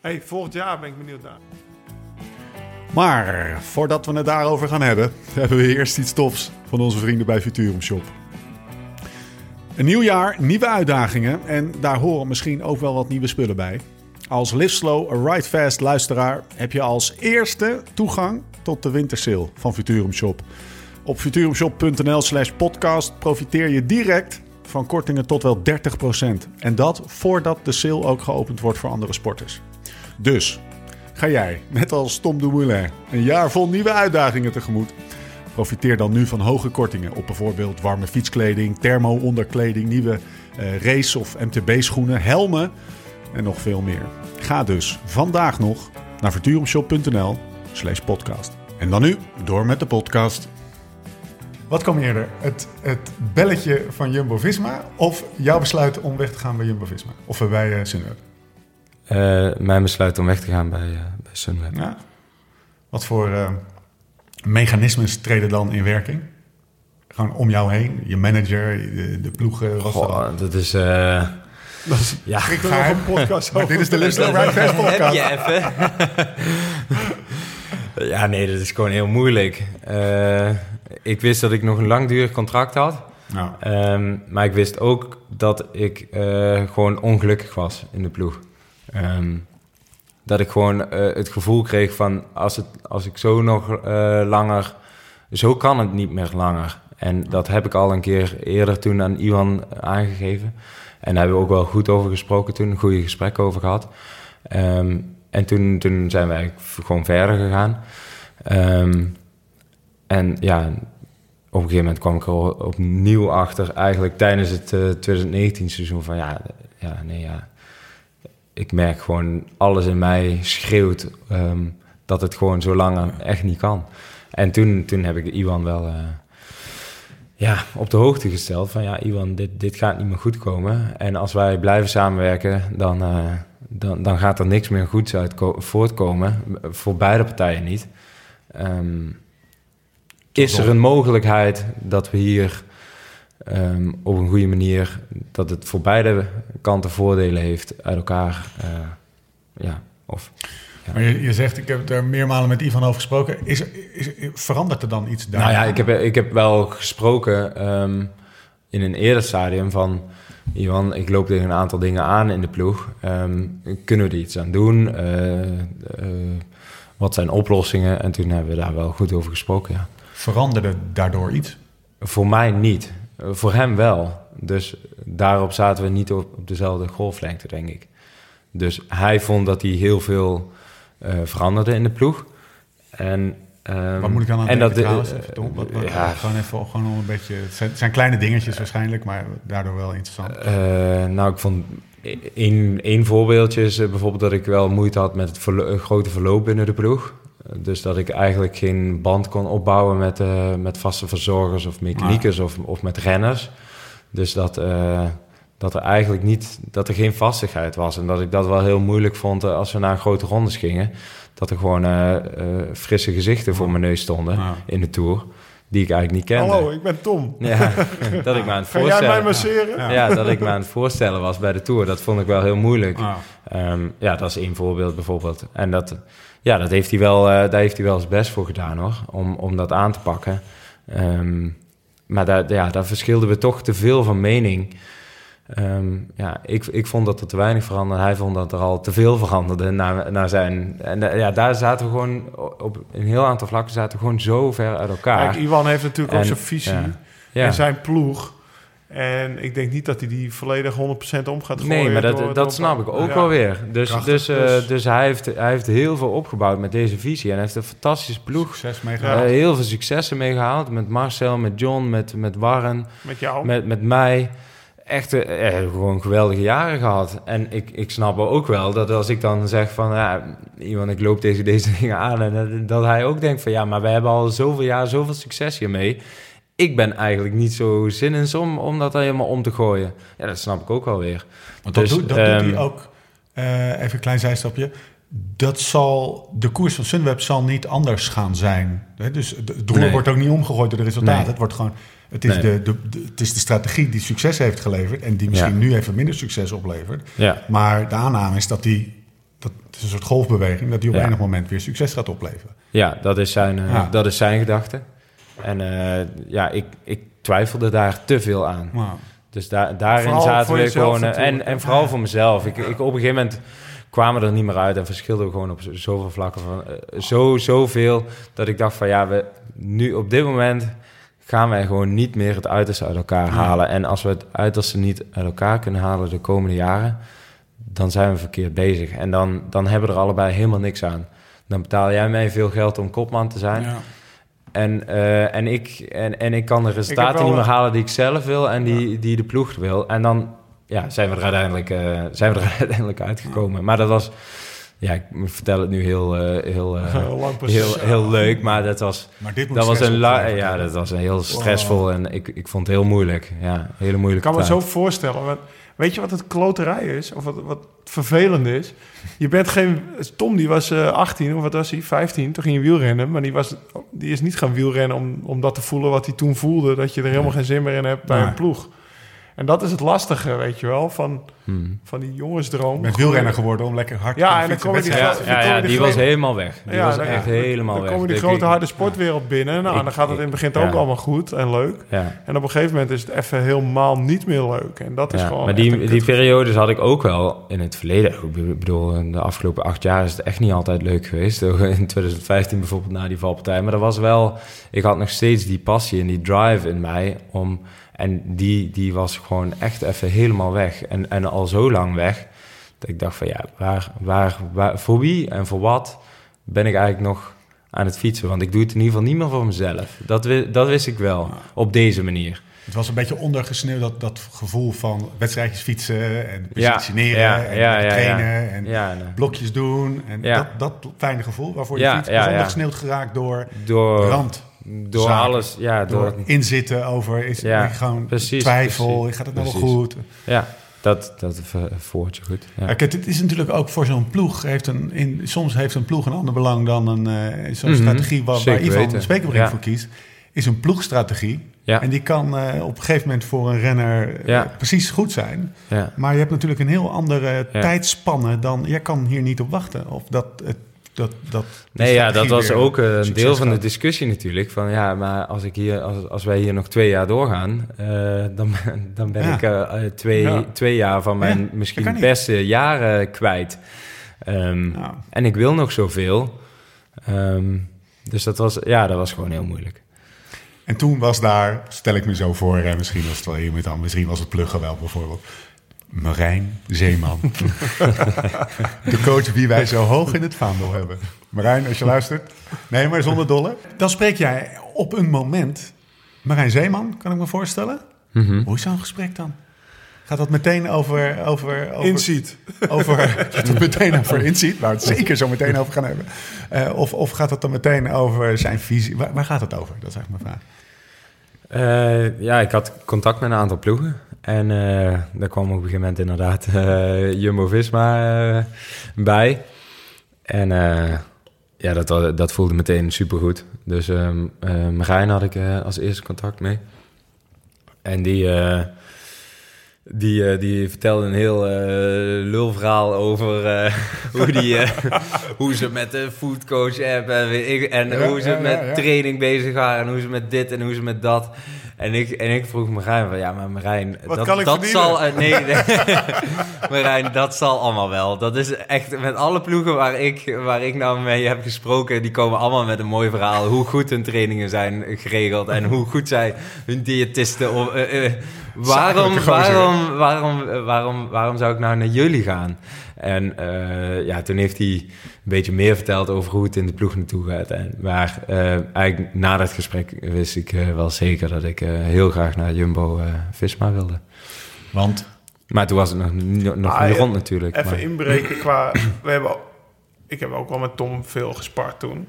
Hey, volgend jaar ben ik benieuwd naar. Maar voordat we het daarover gaan hebben, hebben we eerst iets tofs van onze vrienden bij Futurum Shop. Een nieuw jaar, nieuwe uitdagingen en daar horen misschien ook wel wat nieuwe spullen bij. Als Live Slow, Fast luisteraar heb je als eerste toegang tot de wintersale van Futurum Shop. Op futurumshop.nl slash podcast profiteer je direct van kortingen tot wel 30%. En dat voordat de sale ook geopend wordt voor andere sporters. Dus ga jij, net als Tom Dumoulin, een jaar vol nieuwe uitdagingen tegemoet. Profiteer dan nu van hoge kortingen op bijvoorbeeld warme fietskleding, thermo-onderkleding, nieuwe uh, race- of MTB-schoenen, helmen en nog veel meer. Ga dus vandaag nog naar verturumshop.nl slash podcast. En dan nu, door met de podcast. Wat kwam eerder? Het, het belletje van Jumbo-Visma of jouw besluit om weg te gaan bij Jumbo-Visma? Of bij uh, Sunweb? Uh, mijn besluit om weg te gaan bij, uh, bij Sunweb. Ja. Wat voor uh, mechanismes treden dan in werking? Gewoon om jou heen, je manager, de, de ploegen. Goh, dat is... Dat is ja, ik wil nog een podcast dit is de Listener Right Fast podcast. Heb je even? ja, nee, dat is gewoon heel moeilijk. Uh, ik wist dat ik nog een langdurig contract had. Ja. Um, maar ik wist ook dat ik uh, gewoon ongelukkig was in de ploeg. Um, dat ik gewoon uh, het gevoel kreeg van als, het, als ik zo nog langer... Zo kan het niet meer langer. En dat heb ik al een keer eerder toen aan Iwan aangegeven. En daar hebben we ook wel goed over gesproken toen, een goede gesprek over gehad. Um, en toen, toen zijn we eigenlijk gewoon verder gegaan. Um, en ja, op een gegeven moment kwam ik er opnieuw achter, eigenlijk tijdens het uh, 2019 seizoen, van ja, ja, nee, ja. Ik merk gewoon, alles in mij schreeuwt um, dat het gewoon zo lang echt niet kan. En toen, toen heb ik Iwan wel... Uh, ja, op de hoogte gesteld van ja, Iwan, dit, dit gaat niet meer goed komen. En als wij blijven samenwerken, dan, dan, dan gaat er niks meer goeds uit voortkomen. Voor beide partijen niet. Um, is er een mogelijkheid dat we hier um, op een goede manier, dat het voor beide kanten voordelen heeft uit elkaar? Uh, ja, of... Ja. Maar je, je, zegt, ik heb er meermalen met Ivan over gesproken. Is, is, verandert er dan iets daar? Nou ja, ik heb, ik heb wel gesproken um, in een eerder stadium van... Ivan, ik loop tegen een aantal dingen aan in de ploeg. Um, kunnen we er iets aan doen? Uh, uh, wat zijn oplossingen? En toen hebben we daar wel goed over gesproken, ja. Veranderde daardoor iets? Voor mij niet. Voor hem wel. Dus daarop zaten we niet op, op dezelfde golflengte, denk ik. Dus hij vond dat hij heel veel uh, veranderde in de ploeg. En, um, wat moet ik dan aan en denken dat, trouwens? Even, Tom, wat, wat, ja, gewoon even gewoon een beetje... Het zijn, het zijn kleine dingetjes waarschijnlijk, maar daardoor wel interessant. Uh, nou, ik vond... Een, één voorbeeldje is bijvoorbeeld dat ik wel moeite had met het verlo grote verloop binnen de ploeg. Dus dat ik eigenlijk geen band kon opbouwen met, uh, met vaste verzorgers of mechaniekers ah. of, of met renners. Dus dat, uh, dat er eigenlijk niet, dat er geen vastigheid was. En dat ik dat wel heel moeilijk vond uh, als we naar grote rondes gingen. Dat er gewoon frisse gezichten voor mijn neus stonden ah. in de Tour. Die ik eigenlijk niet kende. Hallo, ik ben Tom. Ja, dat ik me aan het voorstellen... Ga jij mij masseren? Ja. ja, dat ik me aan het voorstellen was bij de Tour. Dat vond ik wel heel moeilijk. Ah. Um, ja, dat is één voorbeeld bijvoorbeeld. En dat... Ja, dat heeft hij wel, uh, daar heeft hij wel zijn best voor gedaan hoor, om, om dat aan te pakken. Um, maar daar, ja, daar verschilden we toch te veel van mening. Um, ja, ik, ik vond dat er te weinig veranderde. Hij vond dat er al te veel veranderde naar, naar zijn... En uh, ja, daar zaten we gewoon... Op een heel aantal vlakken zaten we gewoon zo ver uit elkaar. Kijk, Iwan heeft natuurlijk en, ook zijn visie ja. en zijn ploeg. En ik denk niet dat hij die volledig 100% om gaat gooien. Nee, maar dat, dat snap ik ook ja. wel weer. Dus, dus, dus, dus hij, heeft, hij heeft heel veel opgebouwd met deze visie. En hij heeft een fantastische ploeg. Succes mee uh, heel veel successen meegehaald. Met Marcel, met John, met, met Warren. Met jou. Met, met mij. Echt uh, gewoon geweldige jaren gehad. En ik, ik snap ook wel dat als ik dan zeg van... Ja, iemand, ik loop tegen deze dingen aan. En dat, dat hij ook denkt van... Ja, maar we hebben al zoveel jaar zoveel succes hiermee ik ben eigenlijk niet zo zinnens om, om dat helemaal om te gooien. Ja, dat snap ik ook wel weer. Want dat, dus, doet, dat um, doet hij ook, uh, even een klein zijstapje... dat zal, de koers van Sunweb zal niet anders gaan zijn. Dus het doel nee. wordt ook niet omgegooid door de resultaten. Nee. Het, wordt gewoon, het, is nee. de, de, de, het is de strategie die succes heeft geleverd... en die misschien ja. nu even minder succes oplevert. Ja. Maar de aanname is dat die dat het is een soort golfbeweging, dat die op Ja. enig moment weer succes gaat opleveren. Ja, dat is zijn, eh, Ja. dat is zijn gedachte. En eh, ja, ik, ik twijfelde daar te veel aan. Dus daar, daarin Vooral zaten we gewoon... eh, natuurlijk. En, en vooral voor mezelf. Ik, ik, op een gegeven moment kwamen we er niet meer uit... en verschilden we gewoon op zoveel vlakken van... eh, zo, zoveel dat ik dacht van ja, we, nu op dit moment... gaan wij gewoon niet meer het uiterste uit elkaar halen. En als we het uiterste niet uit elkaar kunnen halen de komende jaren... dan zijn we verkeerd bezig. En dan, dan hebben we er allebei helemaal niks aan. Dan betaal jij mij veel geld om kopman te zijn... ja. En, eh, en, ik, en, en ik kan de resultaten wel niet meer halen die ik zelf wil en die, die de ploeg wil. En dan ja, zijn, we er uiteindelijk, eh, zijn we er uiteindelijk uitgekomen. Maar dat was, ja, ik vertel het nu heel, eh, heel, Heel heel, heel leuk, maar dat was, Maar dit moet dat was een, ja, dat was een heel stressvol en ik, ik vond het heel moeilijk. Ja, hele Ik moeilijke kan me zo voorstellen. Want weet je wat het kloterij is? Of wat, wat vervelend is? Je bent geen... Tom die was eh 18, of wat was hij? 15, toen ging je wielrennen. Maar die, was, die is niet gaan wielrennen om, om dat te voelen wat hij toen voelde. Dat je er helemaal geen zin meer in hebt bij Nee. een ploeg. En dat is het lastige, weet je wel, van, Hmm. van die jongensdroom. Bent wielrenner geworden om lekker hard Ja, te en dan fietsen, kom je die Ja, ja, dan ja, die die was helemaal weg. Die Ja, was dan- echt ja, helemaal Dan weg. kom je die grote ik- harde sportwereld binnen. Nou, Ik- dan gaat het in het begin ja. ook allemaal goed en leuk. Ja. En op een gegeven moment is het even helemaal niet meer leuk. En dat is Ja, gewoon maar die, die periodes had ik ook wel in het verleden. Ik bedoel, in de afgelopen acht jaar is het echt niet altijd leuk geweest. In 2015 bijvoorbeeld na die valpartij. Maar er was wel... Ik had nog steeds die passie en die drive in mij om... En die, die was gewoon echt even helemaal weg. En, en al zo lang weg... Dat ik dacht van ja, waar, waar, waar, voor wie en voor wat ben ik eigenlijk nog aan het fietsen? Want ik doe het in ieder geval niet meer voor mezelf. Dat, dat wist ik wel, op deze manier. Het was een beetje ondergesneeuwd, dat, dat gevoel van wedstrijdjes fietsen en Ja, positioneren ja, en ja, trainen en nee. blokjes doen. En dat, dat fijne gevoel waarvoor je fiets was ondergesneeuwd geraakt door door, rand. Door zaken. alles, ja, door, Door inzitten over is Ja, gewoon precies, twijfel, precies, gaat het nou wel goed? ja, dat, dat ver- voert je goed. Ja. Kijk, het is natuurlijk ook voor zo'n ploeg, heeft een, in, soms heeft een ploeg een ander belang dan een, eh, zo'n Mhm, strategie waar, waar Ivan weten. Spekerbrink Ja. voor kiest, is een ploegstrategie. Ja. En die kan eh, op een gegeven moment voor een renner eh, Ja. precies goed zijn. Ja. Maar je hebt natuurlijk een heel andere tijdspanne dan... Jij kan hier niet op wachten. Of dat... Het, dat, dat Nee, ja, dat was ook eh, een deel van de discussie natuurlijk. Van ja, maar als, ik hier, als, als wij hier nog twee jaar doorgaan, eh, dan, dan ben Ja. ik eh, twee, Ja. twee jaar van mijn Ja, misschien beste jaren kwijt. Ehm, Nou, En ik wil nog zoveel. Ehm, dus dat was, ja, dat was gewoon heel moeilijk. en toen was daar, stel ik me zo voor... En misschien was het wel iemand dan, misschien was het Pluggen wel bijvoorbeeld... Marijn Zeeman. de coach die wij zo hoog in het vaandel hebben. Marijn, als je luistert. Nee, maar zonder dolle. Dan spreek jij op een moment... Marijn Zeeman, kan ik me voorstellen. Mhm. Hoe is zo'n gesprek dan? Gaat dat meteen over... over, over Inziet. over gaat het meteen over inziet, waar we het zeker zo meteen over gaan hebben. Eh, of, of gaat het dan meteen over zijn visie? Waar, waar gaat het over? Dat is eigenlijk mijn vraag. Eh, ja, ik had contact met een aantal ploegen. En eh, daar kwam op een gegeven moment inderdaad eh, Jumbo-Visma eh, bij. En ja, dat, dat voelde meteen supergoed. Dus eh, Marijn had ik als eerste contact mee. En die, die, die vertelde een heel lulverhaal over hoe, die, hoe ze met de foodcoach app en, en Ja, hoe ze ja, met ja. training bezig waren en hoe ze met dit en hoe ze met dat. En ik, en ik vroeg Marijn van, ja, maar Marijn, Wat dat, kan ik dat verdienen? zal... eh, nee, nee. Marijn, dat zal allemaal wel. Dat is echt met alle ploegen waar ik, waar ik nou mee heb gesproken... die komen allemaal met een mooi verhaal... hoe goed hun trainingen zijn geregeld... en hoe goed zij hun diëtisten... Of, eh, eh, waarom, waarom, waarom, waarom, waarom zou ik nou naar jullie gaan? En ja, toen heeft hij een beetje meer verteld over hoe het in de ploeg naartoe gaat. En, maar eh, eigenlijk na dat gesprek wist ik eh, wel zeker dat ik eh, heel graag naar Jumbo-Visma wilde. Want Maar toen was het nog, nog Ah, niet ja, rond natuurlijk. Even maar- inbreken qua... We hebben, ik heb ook wel met Tom veel gespart toen.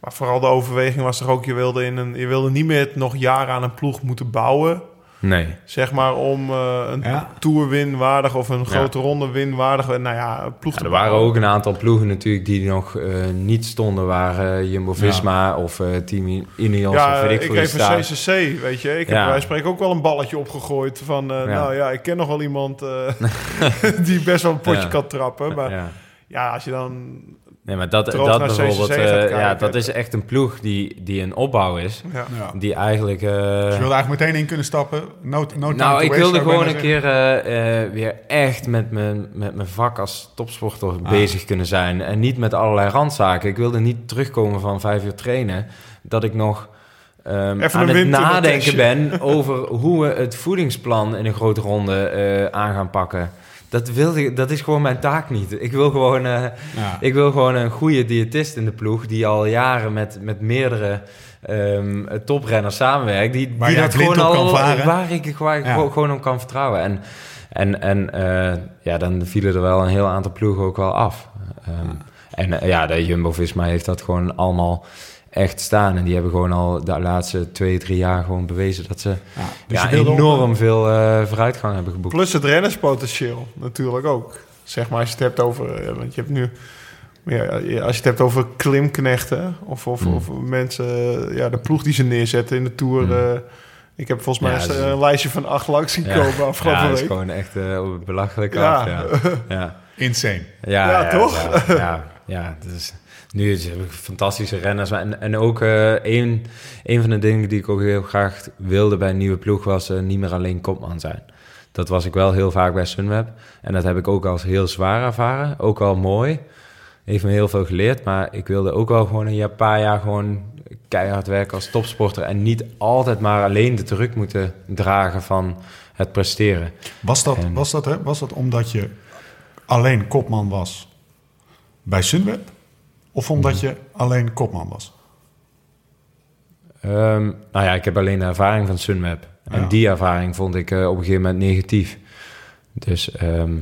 Maar vooral de overweging was toch ook... Je wilde, in een, je wilde niet meer nog jaren aan een ploeg moeten bouwen. Nee. Zeg maar om eh, een Ja. tour winwaardig of een grote ronde winwaardig... Nou ja, ploeg Ja, er waren bouwen. ook een aantal ploegen natuurlijk die nog eh, niet stonden. Waren Jumbo-Visma of eh Team Ineos Ja, of weet ik ik, geef een. CCC, weet je. Ik heb Ja. bij spreken ook wel een balletje opgegooid van... eh, Ja. Nou ja, ik ken nog wel iemand eh, die best wel een potje Ja. kan trappen. Maar Ja. Ja, als je dan... Nee, maar dat, dat bijvoorbeeld, eh, ja, dat is echt een ploeg die, die een opbouw is. Ja. Ja. Die eigenlijk... eh, Dus je wilde eigenlijk meteen in kunnen stappen. No, no time nou, to ik wilde gewoon een keer eh, eh, weer echt met mijn, met mijn vak als topsporter Ah. bezig kunnen zijn. En niet met allerlei randzaken. Ik wilde niet terugkomen van vijf uur trainen. Dat ik nog ehm, Even aan het nadenken ben over hoe we het voedingsplan in een grote ronde eh, aan gaan pakken. Dat, wilde, dat is gewoon mijn taak niet. Ik wil gewoon... eh. Ja. ik wil gewoon een goede diëtist in de ploeg... die al jaren met, met meerdere ehm, toprenners samenwerkt. Die, Waar die dat gewoon al... kan varen. Waar ik, waar ik Ja. gewoon- gewoon op kan vertrouwen. En, en, en eh, ja, dan vielen er wel een heel aantal ploegen ook wel af. Ehm, En eh, ja, de Jumbo-Visma heeft dat gewoon allemaal echt staan. En die hebben gewoon al de laatste twee, drie jaar gewoon bewezen... dat ze Ja, dus ja, op- enorm veel eh, vooruitgang hebben geboekt. Plus het rennerspotentieel natuurlijk ook. Zeg maar als je het hebt over... eh, Want je hebt nu... Ja, als je het hebt over klimknechten of, of, Mm. of mensen, eh, ja, de ploeg die ze neerzetten in de Tour. Mm. eh, ik heb volgens mij Ja, een, lijstje van acht langs zien komen afgelopen ja, dat is week. gewoon echt eh, belachelijk Ja. af. Ja. Ja. Insane. Ja, Ja, toch? Ja, ja, ja, dus nu is het fantastische renners. En, en ook eh een, een van de dingen die ik ook heel graag wilde bij een nieuwe ploeg was eh, niet meer alleen kopman zijn. Dat was ik wel heel vaak bij Sunweb. En dat heb ik ook als heel zwaar ervaren. Ook wel mooi. Heeft me heel veel geleerd. Maar ik wilde ook wel gewoon een jaar- paar jaar gewoon keihard werken als topsporter. En niet altijd maar alleen de druk moeten dragen van het presteren. Was dat, En- was, dat, hè? was dat omdat je alleen kopman was bij Sunweb? Of omdat je alleen kopman was? Ehm, nou ja, ik heb alleen de ervaring van Sunweb. En Ja. die ervaring vond ik eh, op een gegeven moment negatief. Dus ehm,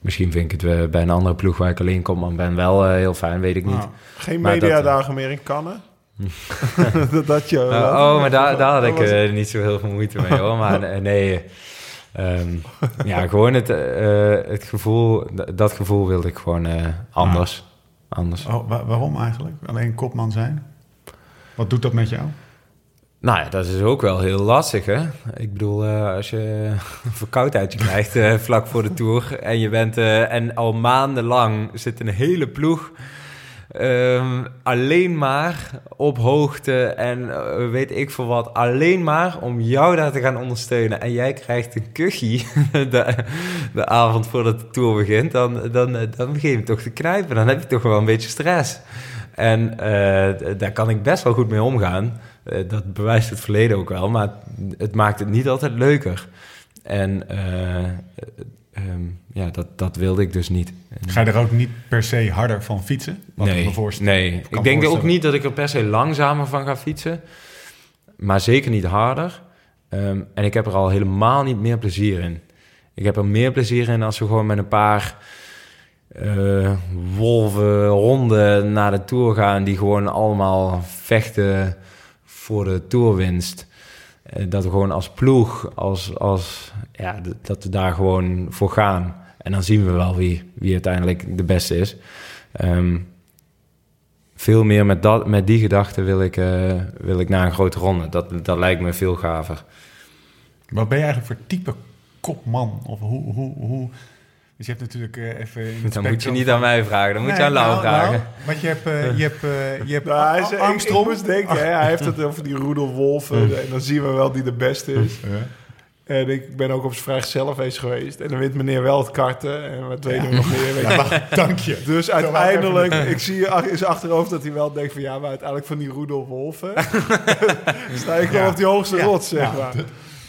misschien vind ik het eh, bij een andere ploeg waar ik alleen kopman ben wel eh, heel fijn, weet ik niet. Nou, Geen Maar dat- mediadagen meer in Kannen. dat, je, Nou, oh, maar daar, daar had ik was- niet zo heel veel moeite mee hoor. Maar nee, ehm, ja, gewoon het, het gevoel, dat gevoel wilde ik gewoon anders. Anders. oh, wa- waarom eigenlijk? Alleen kopman zijn? Wat doet dat met jou? Nou ja, dat is ook wel heel lastig, hè? Ik bedoel, eh, als je een verkoudheidje krijgt eh, vlak voor de Tour... en je bent... eh, en al maandenlang zit een hele ploeg... ehm, alleen maar op hoogte en eh, weet ik veel wat... alleen maar om jou daar te gaan ondersteunen... en jij krijgt een kuchie de, de avond voordat de Tour begint... dan, dan, eh, dan begin je toch te knijpen. Dan heb je toch wel een beetje stress. En eh, daar kan ik best wel goed mee omgaan... Dat bewijst het verleden ook wel, maar het maakt het niet altijd leuker. En eh, eh, ehm, ja, dat, dat wilde ik dus niet. En- Ga je er ook niet per se harder van fietsen? Wat ik nee, me voorstel- nee. ik denk ook niet dat ik er per se langzamer van ga fietsen. Maar zeker niet harder. Ehm, en ik heb er al helemaal niet meer plezier in. Ik heb er meer plezier in als we gewoon met een paar eh, wolven ronden naar de Tour gaan... die gewoon allemaal vechten voor de Tourwinst. Eh, dat we gewoon als ploeg, als, als, ja, dat we daar gewoon voor gaan. En dan zien we wel wie, wie uiteindelijk de beste is. Ehm, veel meer met, dat, met die gedachte wil ik, eh, wil ik naar een grote ronde. Dat, dat lijkt me veel gaver. Wat ben je eigenlijk voor type kopman? Of hoe... hoe, hoe dus je hebt natuurlijk eh, even... in het Dan moet je niet van- aan mij vragen, dan moet je aan Lau nou, vragen. nou, want je hebt, eh, je hebt, je hebt Nou, hij is, Ar- ik, ik Armstrong. denken, hè, hij heeft het over die Roedel Wolfen. En dan zien we wel die de beste is. En ik ben ook op zijn vrijgezellenfeest geweest. En dan wint meneer wel het karten. En wat weet ik nog meer. Weet. Ja, dank je. Dus uiteindelijk, ik zie in zijn achterhoofd dat hij wel denkt van... ja, maar uiteindelijk van die Roedel Wolfen... sta ik wel Ja. op die hoogste Ja. rots, zeg maar.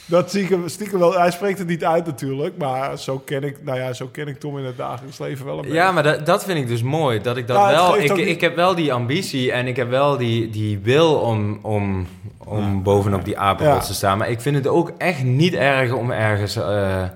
Dat zie ik hem stiekem wel. Hij spreekt het niet uit natuurlijk. Maar zo ken ik, nou ja, zo ken ik Tom in het dagelijks leven wel een beetje. Ja, maar dat, dat vind ik dus mooi. Dat ik dat Ja, het wel. Ik, ik heb wel die ambitie en ik heb wel die, die wil om, om, om bovenop die apenrots Ja. te staan. Maar ik vind het ook echt niet erg om ergens eh, eh,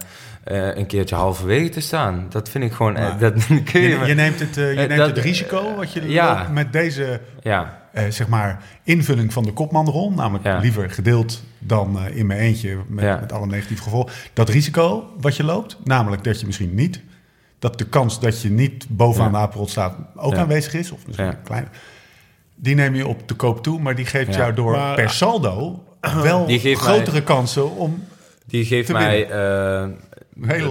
een keertje halverwege te staan. Dat vind ik gewoon. dat kun je, Je, neemt het, eh, je neemt dat- het risico wat je ja. loopt met deze ja, eh, zeg maar invulling van de kopmanrol. Namelijk Ja. liever gedeeld dan eh, in mijn eentje met, Ja. met alle negatieve gevolgen. Dat risico wat je loopt, namelijk dat je misschien niet... dat de kans dat je niet bovenaan Ja. de apenrot staat ook Ja. aanwezig is. Of misschien Ja. een kleine. Die neem je op de koop toe, maar die geeft Ja. jou door Maar- per saldo wel Die geeft grotere kansen om... die geeft Te mij. eh,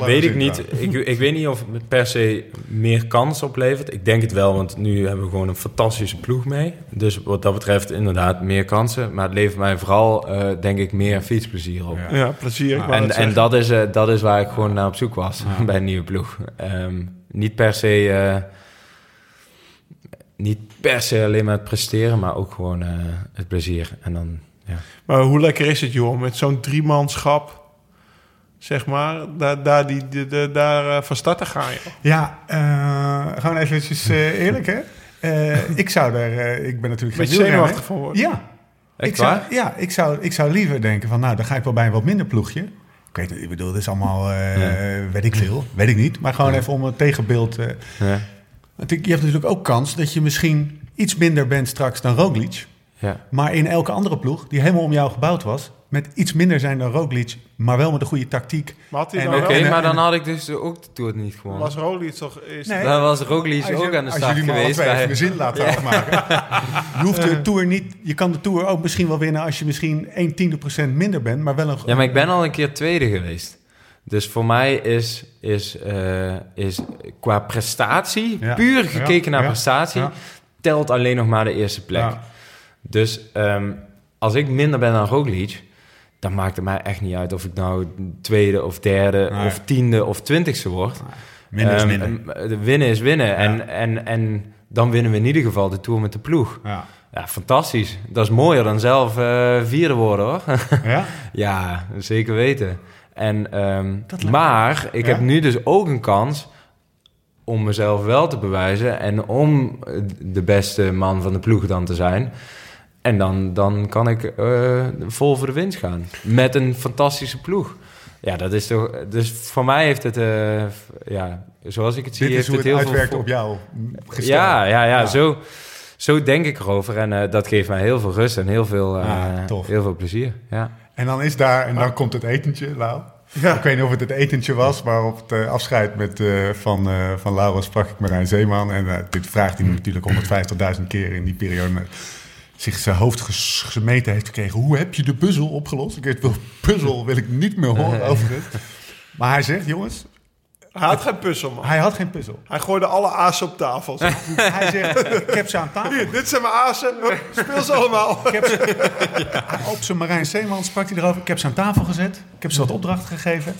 Weet ik niet. Ik, ik weet niet of het per se meer kans oplevert. Ik denk het wel, want nu hebben we gewoon een fantastische ploeg mee. Dus wat dat betreft inderdaad meer kansen. Maar het levert mij vooral, eh, denk ik, meer fietsplezier op. Ja. Ja, plezier. En, en dat, is, eh, dat is waar ik gewoon naar op zoek was Ja. bij een nieuwe ploeg. Ehm, niet per se... eh, niet per se alleen maar het presteren, maar ook gewoon eh, het plezier. En dan, ja. Maar hoe lekker is het, joh, met zo'n driemanschap, zeg maar, daar, daar, die, die- daar eh, van start te gaan, joh. Ja, eh, gewoon eventjes eh, eerlijk, hè? Ik zou daar... ik ben natuurlijk geen zenuwachtig van worden. Ja, Echt ik zou, ja ik, zou, ik zou liever denken van... Nou, dan ga ik wel bij een wat minder ploegje. Ik weet het, ik bedoel, dit is allemaal... Weet ik veel, weet ik niet. Maar gewoon even om een tegenbeeld... Ja. natuurlijk, je hebt natuurlijk ook kans dat je misschien iets minder bent straks dan Roglic. Ja. Maar in elke andere ploeg die helemaal om jou gebouwd was... met iets minder zijn dan Roglic, maar wel met een goede tactiek. Maar had hij En- dan Oké, wel... en- maar dan en- had ik dus ook de Tour niet gewonnen. Was Roglic toch... Is Nee. Daar was Roglic Als je- ook aan de als start jullie geweest. even de zin laten afmaken. Je hoeft de Tour niet... Je kan de Tour ook misschien wel winnen... als je misschien 1 tiende procent minder bent, maar wel een... Ja, maar ik ben al een keer tweede geweest. Dus voor mij is, is, eh, is qua prestatie, Ja. puur gekeken Ja, naar ja, prestatie, ja. telt alleen nog maar de eerste plek. Ja. Dus ehm, als ik minder ben dan Roglic, dan maakt het mij echt niet uit of ik nou tweede of derde Nee. of tiende of twintigste word. Minder is Ehm, eh, winnen is winnen. En, en, en dan winnen we in ieder geval de Tour met de ploeg. Ja. Ja, fantastisch. Dat is mooier dan zelf eh, vierde worden, hoor. ja? Ja, zeker weten. En, Dat lijkt maar ik Ja? heb nu dus ook een kans om mezelf wel te bewijzen en om de beste man van de ploeg dan te zijn. En dan, dan kan ik eh, vol voor de winst gaan. Met een fantastische ploeg. Ja, dat is toch... Dus voor mij heeft het... eh, ja, zoals ik het zie, Dit is heeft hoe het het heel uitwerkt veel... op jou. gestel. Ja, ja, ja, Ja. Zo, zo denk ik erover. En eh, dat geeft mij heel veel rust en heel veel, eh, Ja, tof. heel veel plezier. Ja. En dan is daar... En dan komt het etentje, Lau. Ik weet niet of het het etentje was, maar op het afscheid met, eh, van, eh van Laura sprak ik met Rijn Zeeman. En dit vraagt hij natuurlijk 150.000 keer in die periode. Zich zijn hoofd ges- gemeten heeft gekregen. Hoe heb je de puzzel opgelost? Ik weet wel, puzzel wil ik niet meer horen overigens. Maar hij zegt, jongens, Hij had geen puzzel, man. hij had geen puzzel. Hij gooide alle azen op tafel. Hij zegt, ik heb ze aan tafel. Hier, dit zijn mijn azen. Speel ze allemaal. Ik heb ze, op zijn Marijn Zeeman sprak hij erover. Ik heb ze aan tafel gezet. Ik heb ze wat opdrachten gegeven.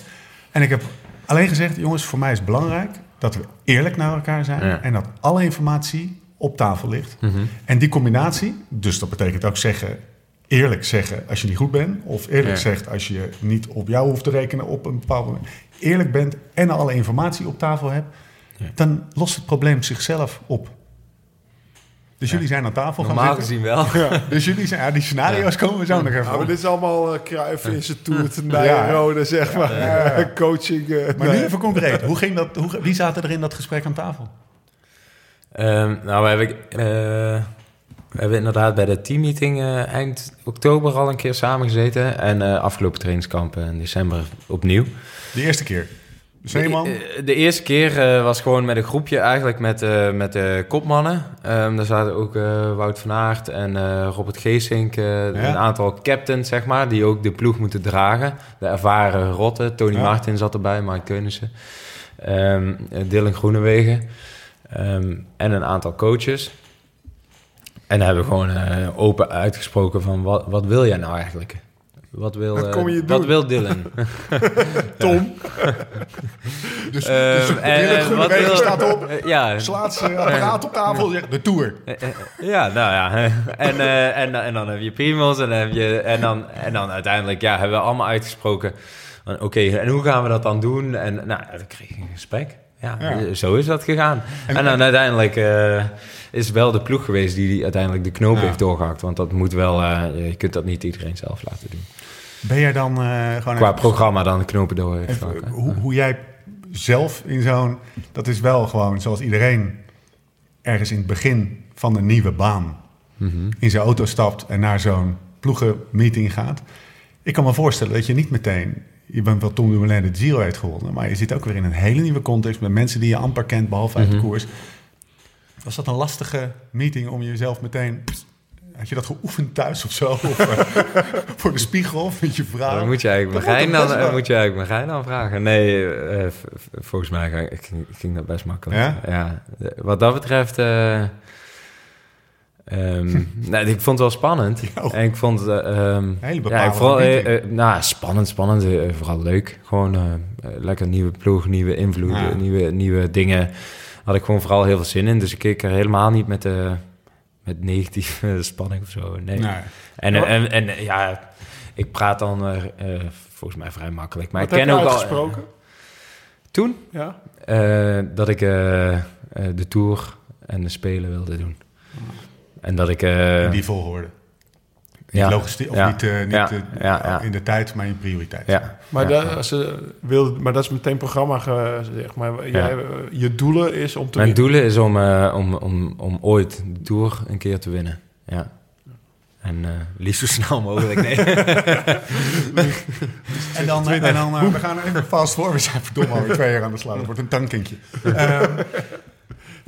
En ik heb alleen gezegd, jongens, voor mij is het belangrijk dat we eerlijk naar elkaar zijn. Ja. En dat alle informatie op tafel ligt. En die combinatie, dus dat betekent ook zeggen, eerlijk zeggen als je niet goed bent. Of eerlijk Ja. zegt als je niet op jou hoeft te rekenen op een bepaald moment. Eerlijk bent en alle informatie op tafel hebt. Ja. Dan lost het probleem zichzelf op. Dus jullie zijn aan tafel gaan Normaal zitten. gezien wel. Dus jullie zijn, ja, die scenario's komen we zo nog even Ja, maar dit is allemaal uh, Cruijff in zijn toer, ten Ja. rode, zeg maar. Ja. Coaching. eh, Maar nee. nu even concreet. Hoe ging dat, hoe, wie zaten er in dat gesprek aan tafel? Ehm, nou, we hebben, eh, we hebben inderdaad bij de teammeeting eh, eind oktober al een keer samengezeten. En eh, afgelopen trainingskamp in december opnieuw. De eerste keer. Zeeman? De, de eerste keer was gewoon met een groepje eigenlijk met, met de kopmannen. Ehm, daar zaten ook Wout van Aert en Robert Geesink. Een aantal captains, zeg maar, die ook de ploeg moeten dragen. De ervaren rotten. Tony Ja. Martin zat erbij, Mike Teunissen. Ehm Dylan Groenewegen. Ehm, en een aantal coaches. En daar hebben we gewoon eh, open uitgesproken van... Wat, wat wil jij nou eigenlijk? Wat wil, Wat eh, kom je wat wil Dylan? Tom. dus Ehm, dus en- Dylan en wat wil- staat op, Eh, ja, slaat zijn apparaat op tafel zegt de Tour. Ja, nou ja. En, en, en dan heb je Primos en dan, heb je, en, dan, en dan uiteindelijk ja, hebben we allemaal uitgesproken... Oké, en hoe gaan we dat dan doen? En nou, dan kreeg ik een gesprek. Ja, Ja. eh, zo is dat gegaan. En- En, dan uiteindelijk eh, is wel de ploeg geweest die, die uiteindelijk de knoop Ja. heeft doorgehakt. Want dat moet wel, eh, je kunt dat niet iedereen zelf laten doen. Ben jij dan gewoon... Qua even- programma dan de knopen door heeft even, gehakken. hoe, hoe jij zelf in zo'n... Dat is wel gewoon zoals iedereen ergens in het begin van een nieuwe baan... Mhm. in zijn auto stapt en naar zo'n ploegenmeeting gaat. Ik kan me voorstellen dat je niet meteen... Je bent wel Tom Dumoulin de Giro heeft gewonnen... maar je zit ook weer in een hele nieuwe context... met mensen die je amper kent, behalve uit de Mhm. koers. Was dat een lastige meeting om jezelf meteen had je dat geoefend thuis of zo? Of, eh, voor de spiegel of met je vrouw? Dan moet je eigenlijk Marijn dan, eh, moet je eigenlijk Marijn dan vragen. Nee, eh, volgens mij ging, dat best makkelijk. Ja? wat dat betreft... eh, ehm, nee, ik vond het wel spannend. Oh. En ik vond... eh, ehm, Een hele ja, bepaalde vooral, eh, eh, nou, spannend, spannend. vooral leuk. Gewoon lekker nieuwe ploeg, nieuwe invloed, Ja. eh, nieuwe, nieuwe dingen. Had ik gewoon vooral heel veel zin in. Dus ik keek er helemaal niet met, met negatieve spanning of zo. Nee. Nee. En, Ja. en, en, ja, ik praat dan volgens mij vrij makkelijk. Maar Wat ik heb ken ook al. Toen Ja? dat ik de tour en de spelen wilde doen. En dat ik. eh, In die volgorde. Niet ja, logistiek, of Ja. niet, eh, niet Ja. eh, Ja, ja. in de tijd, maar in prioriteit. ja, Maar, ja. dat, ze wil, maar dat is meteen programma gezegd. Maar jij, je doelen is om te Mijn winnen. doelen is om, om, om, om ooit de tour een keer te winnen. Ja. En eh, liefst zo snel mogelijk. Nee. En dan, en dan we gaan even fast voor. We zijn verdomme alweer twee jaar aan de slag. Dat wordt een tankentje.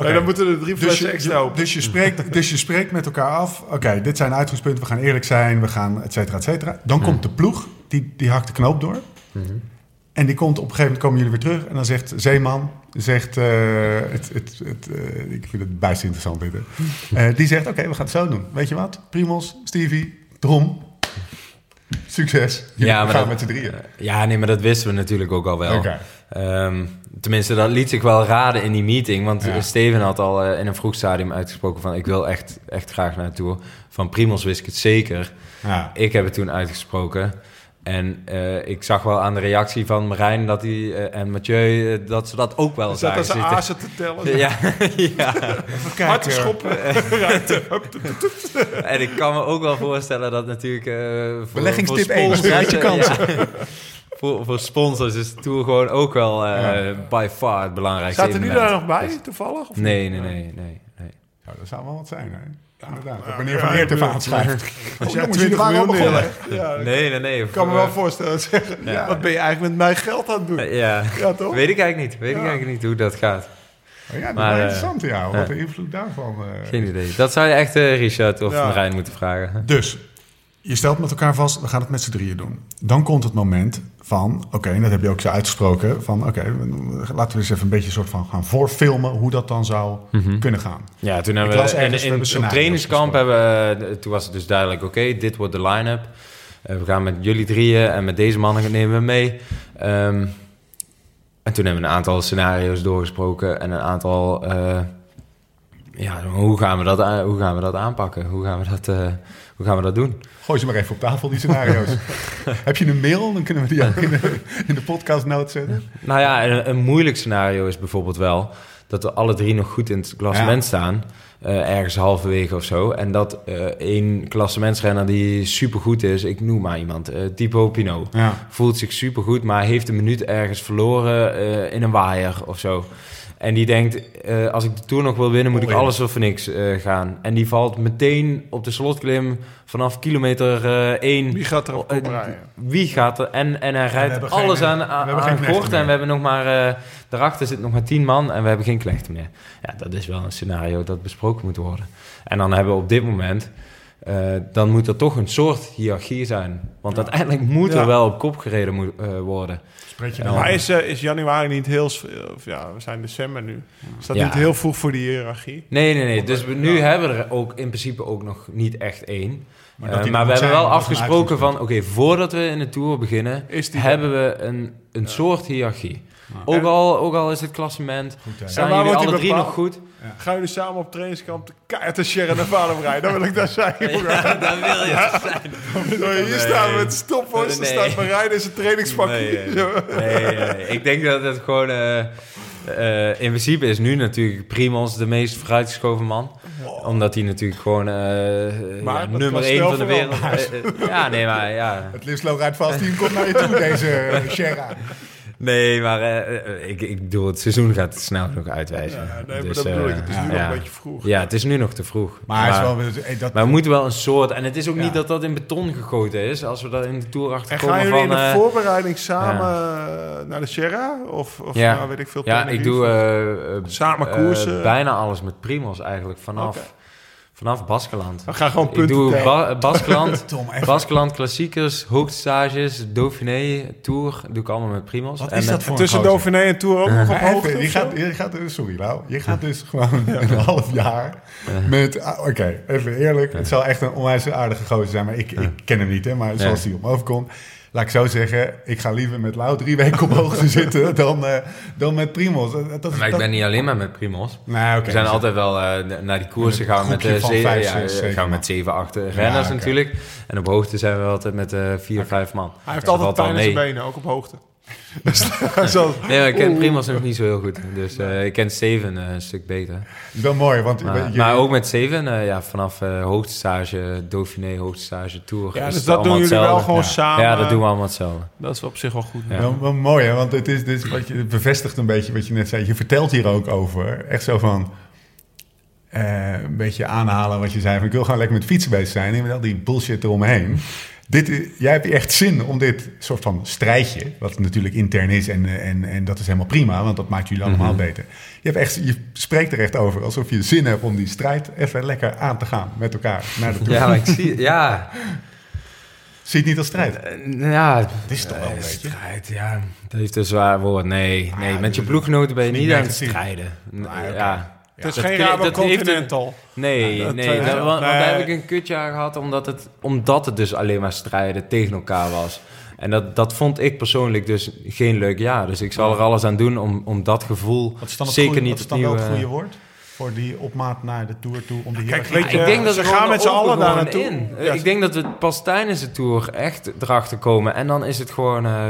Oké. dan moeten er drie Dus flessen je, extra op. dus, je spreekt, dus je spreekt met elkaar af. Oké, dit zijn uitgangspunten. We gaan eerlijk zijn. We gaan et cetera, et cetera. Dan komt de ploeg. Die, die hakt de knoop door. Mhm. En die komt op een gegeven moment komen jullie weer terug. En dan zegt Zeeman, zegt, eh, het, het, het, eh, ik vind het bijst interessant dit. hè. Eh, die zegt, oké, we gaan het zo doen. Weet je wat? Primos, Stevie, Drom. Succes. Jullie Ja, maar gaan dat- met z'n drieën. ja, nee, maar dat wisten we natuurlijk ook al wel. Oké. Ehm, tenminste, dat liet zich wel raden in die meeting. Want Ja. Steven had al eh, in een vroeg stadium uitgesproken van... ik wil echt, echt graag naar de Tour. Van Primos wist ik het zeker. Ja. Ik heb het toen uitgesproken. En eh, ik zag wel aan de reactie van Marijn dat hij, eh, en Mathieu... dat ze dat ook wel dat zagen als zitten. azen te tellen? Ja, ja. Hard kijken. schoppen. En ik kan me ook wel voorstellen dat natuurlijk... eh voor, Beleggingstip voor één, sponsors, spreid je eh, kansen. ja. Voor, voor sponsors is de Tour gewoon ook wel eh, Ja. by far het belangrijkste Zaten die evenement. daar nog bij, toevallig? Of Nee, nee, nee, nee. nee. Ja, dat zou wel wat zijn, hè? Inderdaad. Dat meneer Van Eert ik bedoel- aanschrijft. Als jij jongens, 20 jullie waren al miljoen begonnen. Ja, ik Nee, nee, nee. kan me wel voorstellen. Zeggen, Ja. Wat ben je eigenlijk met mijn geld aan het doen? Ja, Ja, toch? weet ik eigenlijk niet. Weet ik eigenlijk niet hoe dat gaat. Oh ja, dat is Maar, wel eh, interessant, ja. Wat de invloed daarvan... eh, Geen idee. Dat zou je echt eh, Richard of Ja. Marijn moeten vragen. Dus, je stelt met elkaar vast, we gaan het met z'n drieën doen. Dan komt het moment van, oké, dat heb je ook zo uitgesproken, van oké, laten we eens even een beetje een soort van gaan voorfilmen hoe dat dan zou kunnen gaan. Ja, toen hebben we in, in, trainingskamp hebben we, toen was het dus duidelijk, oké, dit wordt de line-up. Eh, we gaan met jullie drieën en met deze mannen nemen we mee. Ehm, en toen hebben we een aantal scenario's doorgesproken en een aantal, eh, ja, hoe gaan we dat, hoe gaan we dat aanpakken? Hoe gaan we dat, eh, hoe gaan we dat doen? Gooi ze maar even op tafel, die scenario's. heb je een mail? Dan kunnen we die ook in de, in de podcast note zetten. Nou ja, een, een moeilijk scenario is bijvoorbeeld wel dat we alle drie nog goed in het klassement Ja. staan. eh, ergens halverwege of zo. En dat eh één klassementsrenner die supergoed is, ik noem maar iemand, eh Thibaut Pinot. Ja. Voelt zich supergoed, maar heeft een minuut ergens verloren eh, in een waaier of zo. En die denkt, eh, als ik de Tour nog wil winnen, moet ik in. alles of niks eh, gaan. En die valt meteen op de slotklim vanaf kilometer eh 1 Wie gaat er op eh, rijden? wie gaat er? En, en hij rijdt alles aan, aan, meer. En we hebben nog maar... eh, daarachter zit nog maar tien man en we hebben geen klechten meer. Ja, dat is wel een scenario dat besproken moet worden. En dan hebben we op dit moment... eh, dan moet er toch een soort hiërarchie zijn. Want uiteindelijk moet Ja. er wel op kop gereden moet, eh, worden. Spreek je Ja. dan? Maar is, eh, is januari niet heel... Of ja, we zijn december nu. Is dat Ja. niet heel vroeg voor die hiërarchie? Nee, nee, nee. Dus we, nu Ja. hebben we er ook in principe ook nog niet echt één. Maar Eh, we hebben zijn, wel afgesproken van... Oké, voordat we in de Tour beginnen... Is die hebben we een, een soort hiërarchie. Ja. Ook al, ook al is het klassement... Goed? Staan jullie wordt alle drie bepaald? nog goed? Gaan jullie samen op trainingskamp de de Sierra Nevada rijden? Dan wil ik daar zijn, jongen. dan wil je zijn. Zo, Hier Nee. staan we met stopwatch. Nee. staat Marijn in zijn trainingspakje. Nee. Nee, nee. Ik denk dat het gewoon... eh, in principe is nu natuurlijk Primos de meest vooruitgeschoven man. Omdat hij natuurlijk gewoon ja, dat nummer kan 1 snel van de wereld... eh, ja, nee, maar ja... Het liefst rijdt vast team komt naar je toe, deze Sierra. Nee, maar eh, eh, ik, ik bedoel, het seizoen gaat het snel nog uitwijzen. Ja, nee, maar Dus, dat bedoel eh, ik. Het is ja. nu nog een beetje vroeg. Ja, het is nu nog te vroeg. Maar hij is wel... eh, Dat, Maar we moeten wel een soort... En het is ook Ja. niet dat dat in beton gegoten is. Als we daar in de Tour achter En komen gaan jullie van... in de eh, voorbereiding samen eh, naar de Sierra? Of, of Ja. nou, weet ik veel. ja, ik doe eh, eh, Samen eh, koersen? bijna alles met Primos eigenlijk. Vanaf. Vanaf Baskeland. We gaan gewoon Ik punten doe tellen. ba Baskeland, Tom, Baskeland klassiekers, hoogtestages, Dauphiné, Tour. Doe ik allemaal met Primos. Wat En is met- dat voor Tussen? Dauphiné en Tour ook nog op hoogte je gaat, je gaat, sorry Lau, je gaat dus gewoon een half jaar met, ah, oké, even eerlijk, het zal echt een onwijs aardige gozer zijn, maar ik, ik ken hem niet, hè, maar zoals hij op me overkomt, laat ik zo zeggen, ik ga liever met Lau drie weken op hoogte zitten dan, eh, dan met Primos. Dat, dat, Maar ik dat- ben niet alleen maar met Primos. Nee, oké, we zijn dus- altijd wel eh, naar die koersen gaan we met, eh, zeven, vijf, ja, zes, zeven gaan man. met 7, 8 renners natuurlijk. En op hoogte zijn we altijd met eh 4, 5 man. Hij heeft Dat altijd pijn in zijn benen, ook op hoogte. Zo, Nee, maar ik ken Oeh. Primos nog niet zo heel goed. Dus eh, ik ken Steven eh, een stuk beter. wel mooi, want Maar, je- maar ook met Steven, eh, ja, vanaf eh hoogtestage, Dauphiné, hoogtestage, Tour. ja, dus dat doen jullie wel gewoon Ja. samen. Ja, dat doen we allemaal hetzelfde. Dat is op zich wel goed. Ja. Wel, wel mooi, hè? want het is dus wat je het bevestigt een beetje wat je net zei. Je vertelt hier ook over. Echt zo van. eh, een beetje aanhalen wat je zei. Van, ik wil gewoon lekker met fietsen bezig zijn. En met al die bullshit eromheen. Dit, is- jij hebt echt zin om dit soort van strijdje. Wat natuurlijk intern is. En, eh, en, en dat is helemaal prima. Want dat maakt jullie allemaal Mhm. beter. Je, hebt echt, je spreekt er echt over. Alsof je zin hebt om die strijd even lekker aan te gaan. Met elkaar. Naar de toer. Ja, ik zie, ja, Zie je het niet als strijd? eh, ja, het is toch wel een beetje? Strijd, ja, dat heeft een zwaar woord. Nee, nee, met je ploeggenoten ben je niet niet aan het strijden. Ah. Ja, Het is Dat geen Rabo Continental. Nee, Ja, dat nee, dat- want, daar heb ik een kutjaar gehad omdat het, omdat het dus alleen maar strijden tegen elkaar was. En dat, dat vond ik persoonlijk dus geen leuk jaar. Dus ik zal er alles aan doen om, om dat gevoel Wat is dan het zeker goede, niet wat is dan wel het opnieuw, goede woord? Voor die opmaat naar de Tour toe. Om die Kijk, hiërarchie- weet je, ik denk dat ze gaan met z'n allen daar naartoe. in. Ik denk dat we pas tijdens de tour echt erachter komen. En dan is het gewoon eh,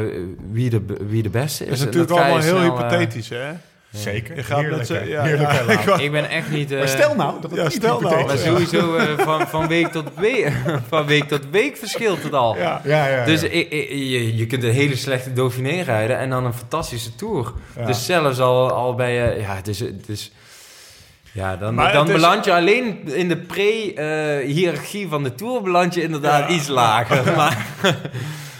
wie, de, wie de beste is. Dat is natuurlijk allemaal heel snel, eh, hypothetisch, hè? Zeker. Je gaat met z'n... Heerlijke- Ja, Lau. ik ben echt niet... eh, Maar stel nou dat het Ja, niet stel nou. Maar is. sowieso eh, van, van, week tot week, van week tot week verschilt het al. ja. Ja, ja, ja. Dus je, je kunt een hele slechte Dauphiné rijden en dan een fantastische Tour. Ja. Dus zelfs al, al bij je... Ja, het is... Het is ja, dan, Maar dan is- beland je alleen in de pre-hierarchie van de Tour... beland je inderdaad Ja. iets lager. Maar,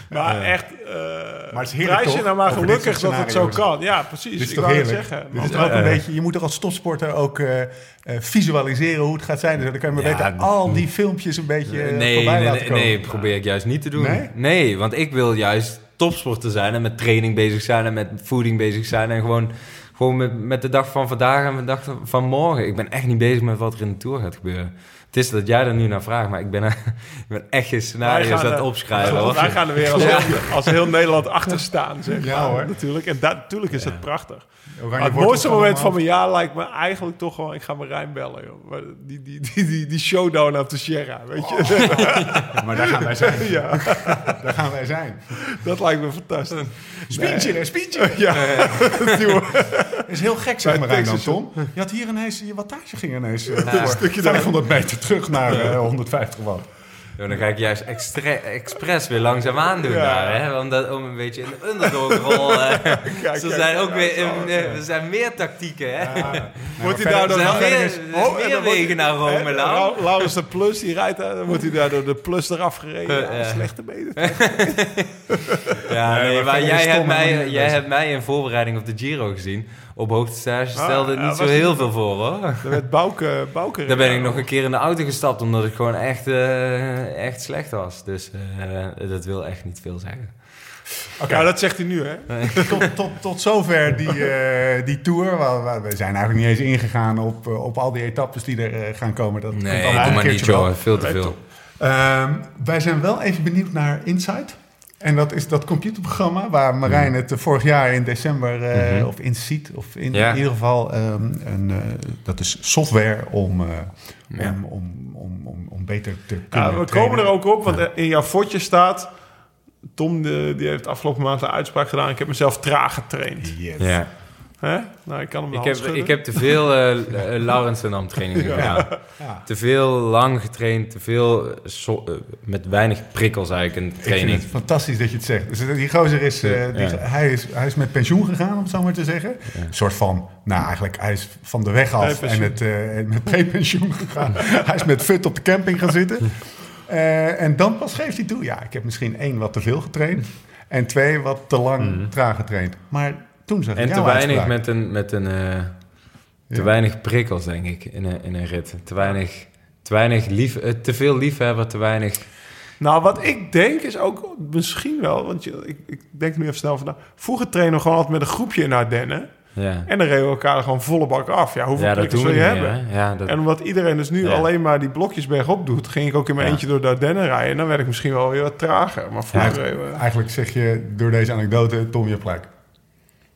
Maar echt... eh Maar het is prijs je nou maar gelukkig dat het zo kan. Ja, precies. Dit is ik toch wou het heerlijk? zeggen. Dit is ook een beetje, je moet toch als topsporter ook eh, eh, visualiseren hoe het gaat zijn. Dus dan kan je maar Ja, beter al die filmpjes een beetje nee, voorbij nee, laten nee, komen. nee, probeer ik juist niet te doen. Nee? Nee? want ik wil juist topsporter zijn en met training bezig zijn en met voeding bezig zijn en gewoon, gewoon met, met de dag van vandaag en de dag van morgen. Ik ben echt niet bezig met wat er in de Tour gaat gebeuren. Het is dat jij er nu naar vraagt, maar ik ben, ik ben echt geen Wij scenario's aan het opschrijven. Wij hoor. gaan er weer als, heel, als heel Nederland achter staan, zeg Ja, maar, hoor. Natuurlijk. En dat, natuurlijk is het prachtig. Maar het mooiste moment van mijn jaar lijkt me eigenlijk toch gewoon... Ik ga Marijn bellen, joh. Maar Die, die, die, die, die showdown op de Sierra, weet je. af. Maar daar gaan wij zijn. ja, Daar gaan wij zijn. dat lijkt me fantastisch. Spientje, hè, spientje. Ja, Dat is heel gek, zeg maar, dan, Tom. Je had hier ineens, je wattage ging ineens uh, Ja. door. stukje 500 meter terug naar eh, 150 watt. Ja, dan ga ik juist extra, expres weer langzaam aandoen Ja. daar, hè? Om, dat, om een beetje in de underdog-rol... eh, er kijk, zijn ook ja, weer in- eh, er zijn meer tactieken, hè? Moet hij daar dan... zijn meer, is- er en meer dan wegen naar Rome, Lau. De Plus, die rijdt daar. Dan wordt hij daar door de Plus eraf gereden. Eh, Ja, ja. Slechte benen. Ja, Nee, maar jij, hebt mij, jij hebt mij in voorbereiding op de Giro gezien. Op hoogtestage Ah, stelde het ja, niet zo heel het- veel voor, hoor. Daar werd Bouke, Bouke Daar ben ik nog een keer in de auto gestapt, omdat ik gewoon echt, eh, echt slecht was. Dus eh, dat wil echt niet veel zeggen. Ja, dat zegt hij nu, hè? tot, tot, tot zover die, eh, die tour. Waar, waar- we zijn eigenlijk niet eens ingegaan op, op al die etappes die er gaan komen. Dat komt Nee, allemaal doe een maar niet, joh. Veel te veel. Ehm, wij zijn wel even benieuwd naar Insight. En dat is dat computerprogramma waar Marijn het eh, vorig jaar in december, eh, Mhm. of Insight, of in, Ja. in ieder geval, ehm, een, eh, dat is software om, eh, Ja. om, om, om, om, om beter te kunnen Ja, we trainen. komen er ook op, want in jouw fotje staat... Tom de, die heeft afgelopen maand een uitspraak gedaan. Ik heb mezelf traag getraind. Yes. Ja. Hè? Nou, ik kan hem Ik, heb, schudden. ik heb te veel eh uh, Laurens en Dam trainingen gedaan. Ja. Te veel lang getraind, te veel eh, so- eh, met weinig prikkels eigenlijk in de Ik training. vind het fantastisch dat je het zegt. Dus die gozer is, eh, die, Ja. hij is, hij is met pensioen gegaan, om het zo maar te zeggen. Een soort van, nou eigenlijk, hij is van de weg af en met, eh, met pre-pensioen gegaan. hij is met fut op de camping gaan zitten. Eh, en dan pas geeft hij toe, ja, ik heb misschien één wat te veel getraind. En twee wat te lang Mhm. traag getraind. Maar toen zag ik En te weinig uitspraak. met een, met een eh, te Ja. weinig prikkels, denk ik, in een, in een rit. Te weinig, te weinig lief, eh, te veel liefhebber, te weinig. Nou, wat ik denk is ook misschien wel... Want je, ik, ik denk nu even snel vandaag. Vroeger trainen we gewoon altijd met een groepje in Ardennen. Ja, En dan reden we elkaar er gewoon volle bak af. Ja, hoeveel ja dat prikkels doen we wil je hebben? Ja, dat, En omdat iedereen dus nu Ja. alleen maar die blokjes bergop doet... ging ik ook in mijn Ja. eentje door de Ardennen rijden. En dan werd ik misschien wel weer wat trager. Maar vroeger... We- Eigenlijk zeg je door deze anekdote, Tom, je gelijk.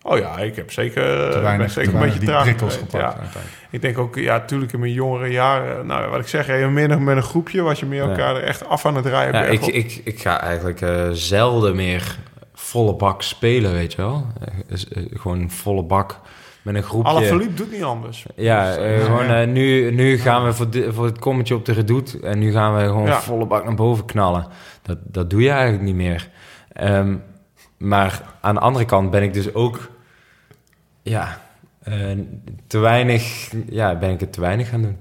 Oh ja, ik heb zeker, Te ben weinig, zeker te een beetje die prikkels gepakt. Ja. Ik denk ook, ja, natuurlijk in mijn jongere jaren... Nou, wat ik zeg, je meer met een groepje... was je meer Ja. elkaar er echt af aan het rijden. ja, ik, ik, ik ga eigenlijk eh, zelden meer volle bak spelen, weet je wel. Eh, eh, gewoon volle bak met een groepje. Alaphilippe doet niet anders. Ja, Dus, eh, eh, gewoon eh, nu, nu gaan we voor, di- voor het kommetje op de redoute en nu gaan we gewoon Ja. volle bak naar boven knallen. Dat, dat doe je eigenlijk niet meer. Ehm, maar aan de andere kant ben ik dus ook, ja, eh, te weinig, ja, ben ik het te weinig gaan doen.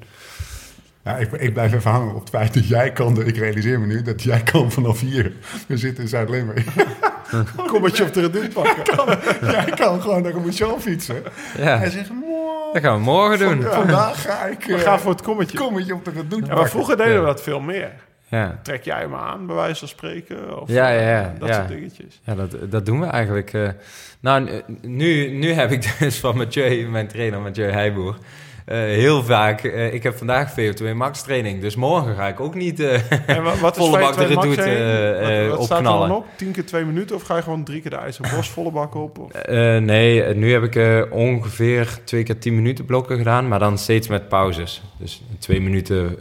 Ja, ik, ik blijf even hangen op het feit dat jij kan, de- ik realiseer me nu, dat jij kan vanaf hier. We zitten in Zuid-Limburg. Kommetje op de redoute pakken. jij kan gewoon naar een show fietsen. Ja, En zeggen, "Mwah, dat gaan we morgen doen. vandaag ga ik We eh, gaan voor het kommetje. kommetje op de redoute Ja, maar pakken." vroeger deden we dat veel meer. Ja, Trek jij me aan, bij wijze van spreken? Of, Ja, ja, ja, eh, Dat ja. soort dingetjes. ja dat, dat doen we eigenlijk. eh. nou, nu, nu heb ik dus van Mathieu, mijn trainer Mathieu Heijboer, eh, heel vaak... eh, ik heb vandaag VO2 max training, dus morgen ga ik ook niet... eh, En wat, Volle bak de 2 max redoute, heen? eh, wat, wat staat er dan op? 10 keer 2 minuten? Of ga je gewoon drie keer de IJzerbos volle bak op? Of? Nee, nu heb ik ongeveer twee keer 10 minuten blokken gedaan, maar dan steeds met pauzes. Dus twee minuten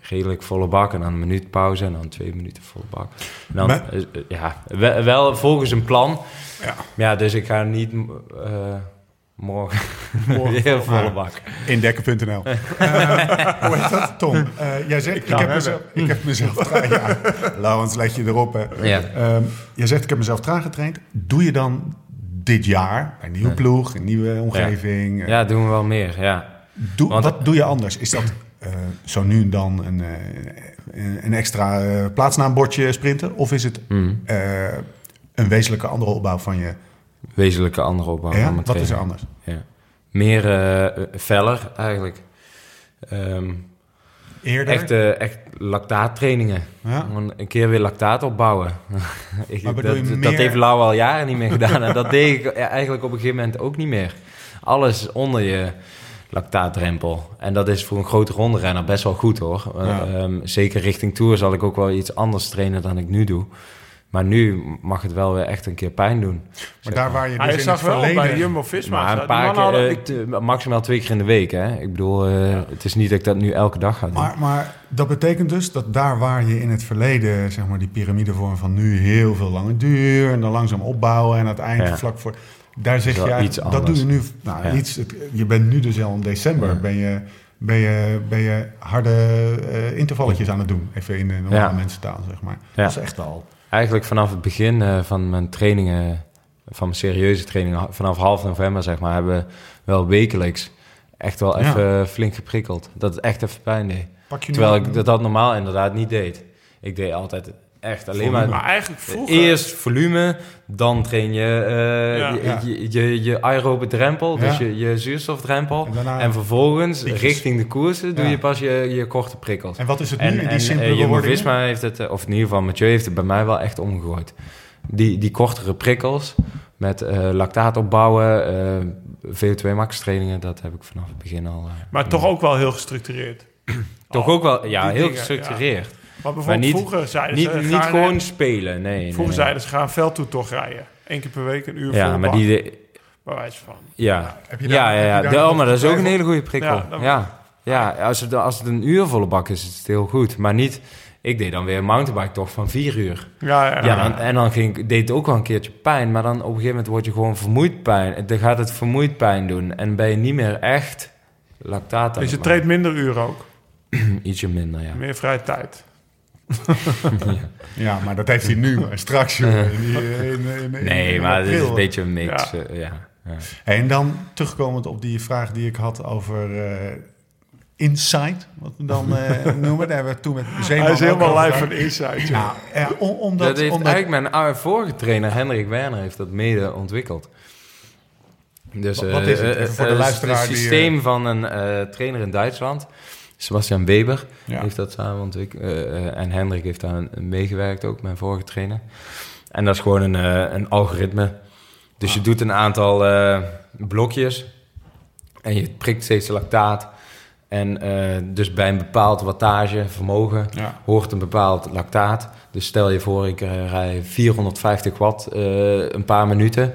redelijk volle bak en dan een minuut pauze en dan twee minuten volle bak. En dan, ja, we- wel volgens een plan. Ja. Ja, dus ik ga niet morgen, Morgen weer volle volle bak. Indekken.nl. Eh, hoe heet dat? Tom, eh, jij zegt, ik, heb mezelf, ik heb mezelf traag... Ja, Laurens, let je erop. Hè. Ja. Ehm, jij zegt, ik heb mezelf traag getraind. Doe je dan dit jaar, een nieuwe Ja. ploeg, een nieuwe omgeving... ja, doen we wel meer, ja. Doe, Want- wat doe je anders? Is dat eh, zo nu en dan een, eh, een extra plaatsnaambordje sprinten? Of is het Mm. eh, een wezenlijke andere opbouw van je... Wezenlijke andere opbouw. ja? Wat is er anders? Ja. Meer eh, feller eigenlijk. Ehm, Eerder? echt, eh, echt lactaattrainingen. ja? Gewoon een keer weer lactaat opbouwen. ik, Maar dat, je dat meer- heeft Lau al jaren niet meer gedaan. en dat deed ik eigenlijk op een gegeven moment ook niet meer. Alles onder je lactaatdrempel. En dat is voor een grote ronderenner best wel goed hoor. Ja. Ehm, zeker richting Tour zal ik ook wel iets anders trainen dan ik nu doe. Maar nu mag het wel weer echt een keer pijn doen. Maar daar waar je Hij dus in zag het wel verleden... bij Jumbo-Visma. Maar een paar keer, hadden- eh, ik- t- maximaal twee keer in de week. Hè? Ik bedoel, eh, het is niet dat ik dat nu elke dag ga doen. Maar, maar dat betekent dus dat daar waar je in het verleden, zeg maar, die piramidevorm van nu heel veel langer duur en dan langzaam opbouwen en uiteindelijk Ja. vlak voor. Daar zeg wel je iets dat doe je nu. Nou, Ja. iets, het- je bent nu dus al in december, Ja. ben, je, ben, je, ben je harde eh, intervalletjes aan het doen. Even in de normale Ja. mensentaal, zeg maar. Ja. Dat is echt al. Eigenlijk vanaf het begin eh, van mijn trainingen, van mijn serieuze trainingen, vanaf half november zeg maar, hebben we wel wekelijks echt wel Ja. even flink geprikkeld. Dat het echt even pijn deed. Terwijl ik dat, dat normaal inderdaad niet deed. Ik deed altijd echt alleen Volume. maar... Maar eigenlijk vroeger... Eerst volume, dan train je eh, Ja. je, je, je, je aerobe drempel, dus Ja. je, je zuurstofdrempel. En daarna- En vervolgens, richting de koersen, doe Ja. je pas je, je korte prikkels. En wat is het nu En, in die en simpele eh, wordingen? Jumbo-Visma heeft het, eh, of in ieder geval Mathieu heeft het bij mij wel echt omgegooid. Die, die kortere prikkels met eh lactaat opbouwen, eh, VO2 max trainingen, dat heb ik vanaf het begin al. Maar toch ook wel heel gestructureerd. Toch Oh, ook wel, ja, heel dingen, gestructureerd. Maar bijvoorbeeld niet- vroeger zeiden Niet, ze... niet gewoon spelen, nee. Vroeger nee. zeiden ze, ga een veldtoetocht rijden. Eén keer per week, een uur Ja, volle maar bak, die... Wijze van. Ja, Heb je ja, daar- ja, ja. De- nog oh, maar dat is ook een hele goede prikkel. Ja, Ja, ja. als, het, als het een uur volle bak is, is het heel goed. Maar niet... Ik deed dan weer een mountainbike tocht van vier uur. Ja, ja, Ja, dan, en dan ging, ik- deed het ook wel een keertje pijn. Maar dan op een gegeven moment word je gewoon vermoeid pijn. Dan gaat het vermoeid pijn doen. En ben je niet meer echt lactaat Dus je treedt minder uren ook. Ietsje minder, ja. Meer vrije tijd. Ja, maar dat heeft hij nu. Maar straks, joh, in, die- in, in- in- Nee, in maar het is een beetje een mix. Ja. eh, Ja. ja. En dan terugkomend op die vraag die ik had over eh, insight, wat we dan eh, noemen. Daar hebben we toen met Zeeman Hij is helemaal live van Insight. Ja, ja, om- omdat, Dat heeft omdat eigenlijk mijn oude vorige trainer, Hendrik Werner, heeft dat mede ontwikkeld. Dus, Wat- eh, wat is het? Even voor de luisteraar Het die, systeem van een eh, trainer in Duitsland. Sebastian Weber Ja. heeft dat samen ontwikkeld. eh, en Hendrik heeft daar meegewerkt ook, mijn vorige trainer. En dat is gewoon een, eh, een algoritme. Dus je doet een aantal eh, blokjes en je prikt steeds lactaat. En eh, dus bij een bepaald wattage, vermogen, Ja. hoort een bepaald lactaat. Dus stel je voor, ik eh, rij 450 watt eh, een paar minuten.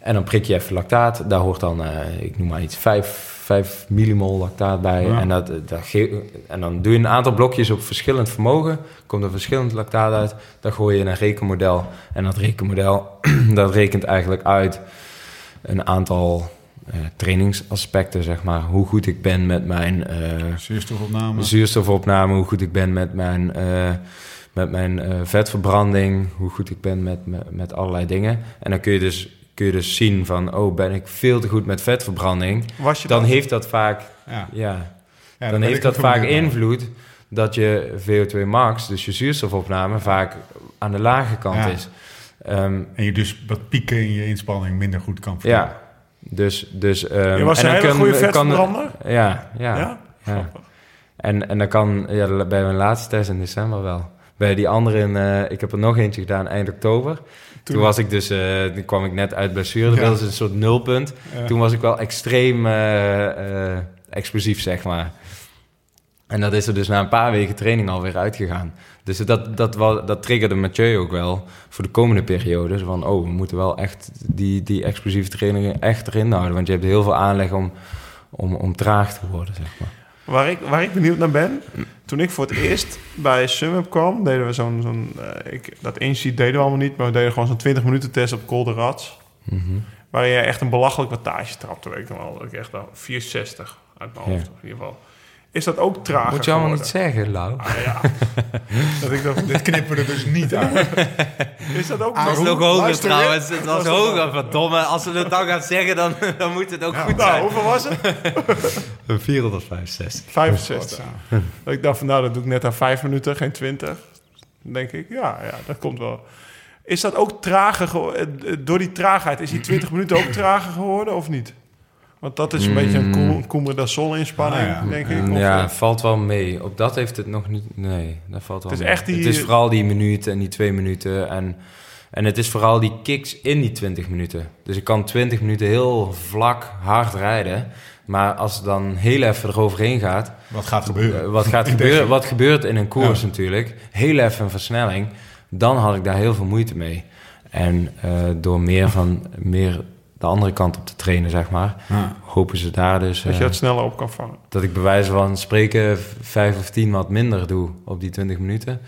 En dan prik je even lactaat. Daar hoort dan, eh, ik noem maar iets, 5, 5 millimol lactaat bij. Ja. En, dat, dat ge- en dan doe je een aantal blokjes op verschillend vermogen. Komt er verschillend lactaat uit. Dan gooi je in een rekenmodel. En dat rekenmodel, dat rekent eigenlijk uit een aantal eh, trainingsaspecten, zeg maar. Hoe goed ik ben met mijn... eh, Zuurstofopname. zuurstofopname, hoe goed ik ben met mijn, eh, met mijn eh, vetverbranding, hoe goed ik ben met, met, met allerlei dingen. En dan kun je, dus, kun je dus zien van, oh, ben ik veel te goed met vetverbranding? Was je Dan dat? heeft dat vaak, Ja. ja, dan heeft dat vaak invloed dat je VO2 max, dus je zuurstofopname, vaak aan de lage kant is. Ehm, En je dus wat pieken in je inspanning minder goed kan ja, dus... dus ehm, Je was en een hele goede kan- vetverbrander? Ja, ja, Ja? ja. En, en dan kan, ja, bij mijn laatste test in december wel. Bij die andere, in, eh, ik heb er nog eentje gedaan eind oktober. Toen, was ik dus, eh, toen kwam ik net uit blessure. Ja. Dat is een soort nulpunt. Ja. Toen was ik wel extreem eh, explosief, zeg maar. En dat is er dus na een paar weken training alweer uitgegaan. Dus dat, dat, wel, dat triggerde Mathieu ook wel voor de komende periode. Van, oh, we moeten wel echt die, die explosieve trainingen echt erin houden. Want je hebt heel veel aanleg om, om, om traag te worden, zeg maar. Waar ik, waar ik benieuwd naar ben, toen ik voor het eerst bij SumUp kwam, deden we zo'n... zo'n eh, ik, dat inziet deden we allemaal niet, maar we deden gewoon zo'n 20 minuten test op Colder Rats. Mhm. Waarin je echt een belachelijk wattage trapte, weet ik wel. Ik echt wel 460 uit mijn hoofd, Ja. in ieder geval. Is dat ook trager Moet je allemaal niet zeggen, Lau. Ah, ja. dat ik dacht, Dit knippen we er dus niet uit. is dat ook Ah, Het was nog hoger Luister trouwens. Het was Was dat hoger, verdomme. Als ze het dan gaan zeggen, dan, dan moet het ook Ja. goed Nou, zijn. hoeveel was het? Een 465. 65. Dat ik dacht van, nou, dat doe ik net aan 5 minuten, geen 20. Dan denk ik, ja, ja, dat komt wel. Is dat ook trager geworden? Door die traagheid, is die 20 minuten ook trager geworden of niet? Want dat is een beetje een Mm. Coumadasol inspanning, Ah, ja. denk ik. Mm, Of, Ja, eh, valt wel mee. Op dat heeft het nog niet... Nee, dat valt wel Het is mee. echt die- Het is vooral die minuut en die twee minuten. En, en het is vooral die kicks in die 20 minuten. Dus ik kan 20 minuten heel vlak, hard rijden. Maar als het dan heel even eroverheen gaat... Wat gaat gebeuren? Eh, wat, gaat gebeuren, wat gebeurt in een koers Ja. natuurlijk, heel even een versnelling, dan had ik daar heel veel moeite mee. En eh, door meer van meer de andere kant op te trainen, zeg maar, Ja. hopen ze daar dus dat je eh, het sneller op kan vangen. dat ik bij wijze van spreken vijf of tien wat minder doe op die 20 minuten,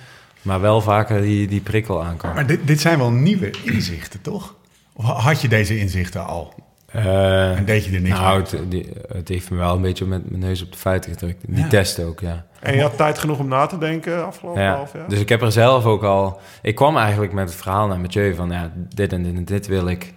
maar wel vaker die, die prikkel aan kan. Maar dit, dit zijn wel nieuwe inzichten, toch? Of had je deze inzichten al? Eh, En deed je er niks nou, mee? het, die- het heeft me wel een beetje met mijn neus op de feiten gedrukt. Die Ja. testen ook, ja. En je had tijd genoeg om na te denken afgelopen Ja, half jaar? dus ik heb er zelf ook al... Ik kwam eigenlijk met het verhaal naar Mathieu van... Ja, dit en dit en dit wil ik...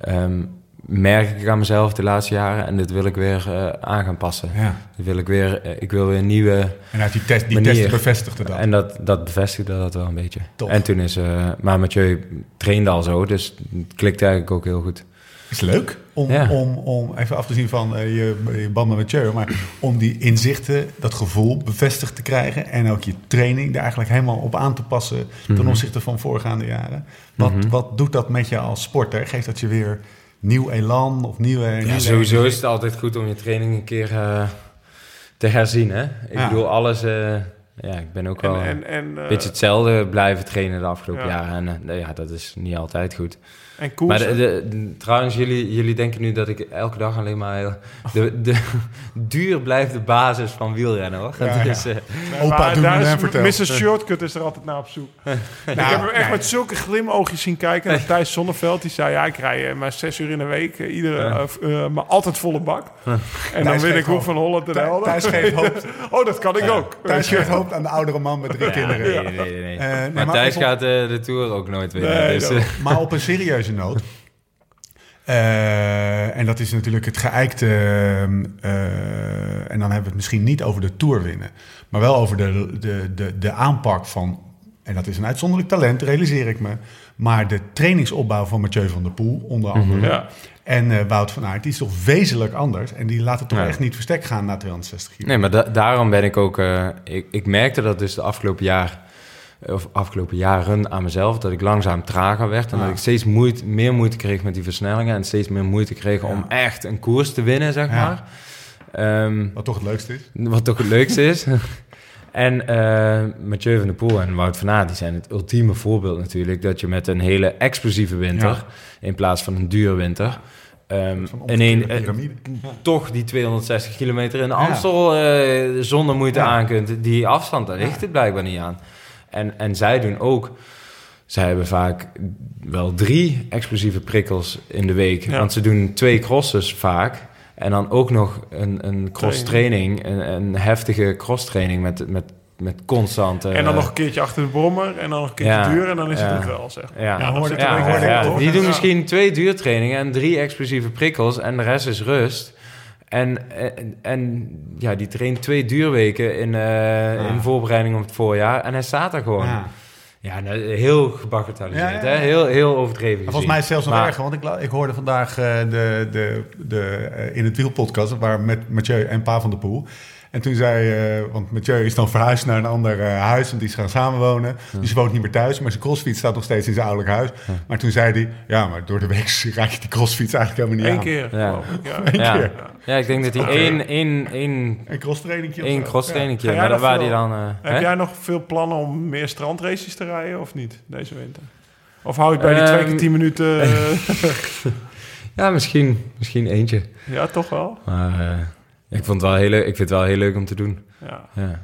ehm, merk ik aan mezelf de laatste jaren... en dit wil ik weer eh, aan gaan passen. Ja. Dit wil ik weer... eh, ik wil weer nieuwe... En uit die, test, die bevestigde dat. En dat, dat bevestigde dat wel een beetje. Tof. En toen is... eh, maar Mathieu trainde al zo, dus het klikt eigenlijk ook heel goed. is leuk om, Ja. om, om even af te zien van eh, je, je band met Mathieu, maar om die inzichten, dat gevoel bevestigd te krijgen en ook je training daar eigenlijk helemaal op aan te passen ten Mhm. opzichte van voorgaande jaren. Wat, Mhm. wat doet dat met je als sporter? Geeft dat je weer nieuw elan of nieuwe... Ja, nieuwe sowieso energie? is het altijd goed om je training een keer eh, te herzien, hè? Ik Ja. bedoel, alles... eh, ja, ik ben ook wel... En, en, en, eh, beetje hetzelfde blijven trainen de afgelopen Ja. jaren. En ja, dat is niet altijd goed. En koers. Maar de, de- de- trouwens, jullie, jullie denken nu dat ik elke dag alleen maar... heel- De, de, duur blijft de basis van wielrennen, hoor. Ja, Dat ja. is, eh, Opa, doe daar me is vertel. Mr. Shortcut is er altijd naar op zoek. ik heb hem echt nee. met zulke glimoogjes zien kijken naar Thijs Zonneveld. Die zei, ja, ik rij eh, maar zes uur in de week. eh, iedere, Ja. eh, eh, maar altijd volle bak. En dan win ik hoop. van Holland en Thij- Helden. Thijs geeft hoop. Oh, dat kan ik ook. Thijs geeft hoop aan de oudere man met drie ja, kinderen. nee, nee, nee. Eh, maar maar Thijs op- gaat eh, de Tour ook nooit winnen. Dus, eh, Maar op een serieuze noot. Eh, en dat is natuurlijk het geëikte. ehm, eh, en dan hebben we het misschien niet over de Tour winnen. Maar wel over de, de, de, de aanpak van. En dat is een uitzonderlijk talent, realiseer ik me. Maar de trainingsopbouw van Mathieu van der Poel, onder andere. Ja. En eh, Wout van Aert, die is toch wezenlijk anders. En die laat het toch Ja. echt niet verstek gaan na 260 kilo. Nee, maar da- daarom ben ik ook... eh, ik, ik merkte dat dus de afgelopen jaar... Of afgelopen jaren aan mezelf... dat ik langzaam trager werd. En Ja. dat ik steeds moeite, meer moeite kreeg met die versnellingen... en steeds meer moeite kreeg om echt een koers te winnen, zeg maar. Ehm, Wat toch het leukste is. Wat toch het leukste is. en eh Mathieu van der Poel en Wout van Aert... die zijn het ultieme voorbeeld natuurlijk... dat je met een hele explosieve winter... Ja. in plaats van een dure winter... ehm, in een, omgekeerde piramide. toch die 260 kilometer in de Amstel eh, zonder moeite Ja. aan kunt. Die afstand, daar ligt het blijkbaar niet aan. En, en zij doen ook... Zij hebben vaak wel drie explosieve prikkels in de week. Ja. Want ze doen twee crosses vaak. En dan ook nog een, een cross-training. Een, een heftige cross-training met, met, met constante... En dan nog een keertje achter de brommer en dan nog een keertje Ja. duur en dan is Ja. het het wel, zeg. Ja, Ja, ja, ja, die doen Ja. misschien twee duurtrainingen en drie explosieve prikkels en de rest is rust. En, en, en ja, die traint twee duurweken in, eh, in voorbereiding op het voorjaar en hij staat er gewoon. Ja. Ja, nou, heel gebagatelliseerd, Ja, hè? Heel, heel overdreven volgens mij is het zelfs nog Maar- erger, want ik, ik hoorde vandaag eh, de, de, de, eh, in het wielpodcast, waar met Mathieu en Pa van der Poel. En toen zei, eh, want Mathieu is dan verhuisd naar een ander eh, huis, want die is gaan samenwonen. Dus hij woont niet meer thuis, maar zijn crossfiets staat nog steeds in zijn ouderlijk huis. Maar toen zei hij, ja, maar door de week raak je die crossfiets eigenlijk helemaal niet Eén aan. keer, Ja. Ja. Eén Ja. keer. Ja, ik denk dat hij één, één, één, Een crosstrainingje zo. crosstrainingje, maar nog waar hij dan... eh, Heb hè? jij nog veel plannen om meer strandraces te rijden of niet deze winter? Of hou je het bij die twee Ehm, keer tien minuten? eh, Ja, misschien, misschien eentje. ja, toch wel? Maar ik, vond het wel heel, leuk- ik vind het wel heel leuk om te doen. Ja. Ja.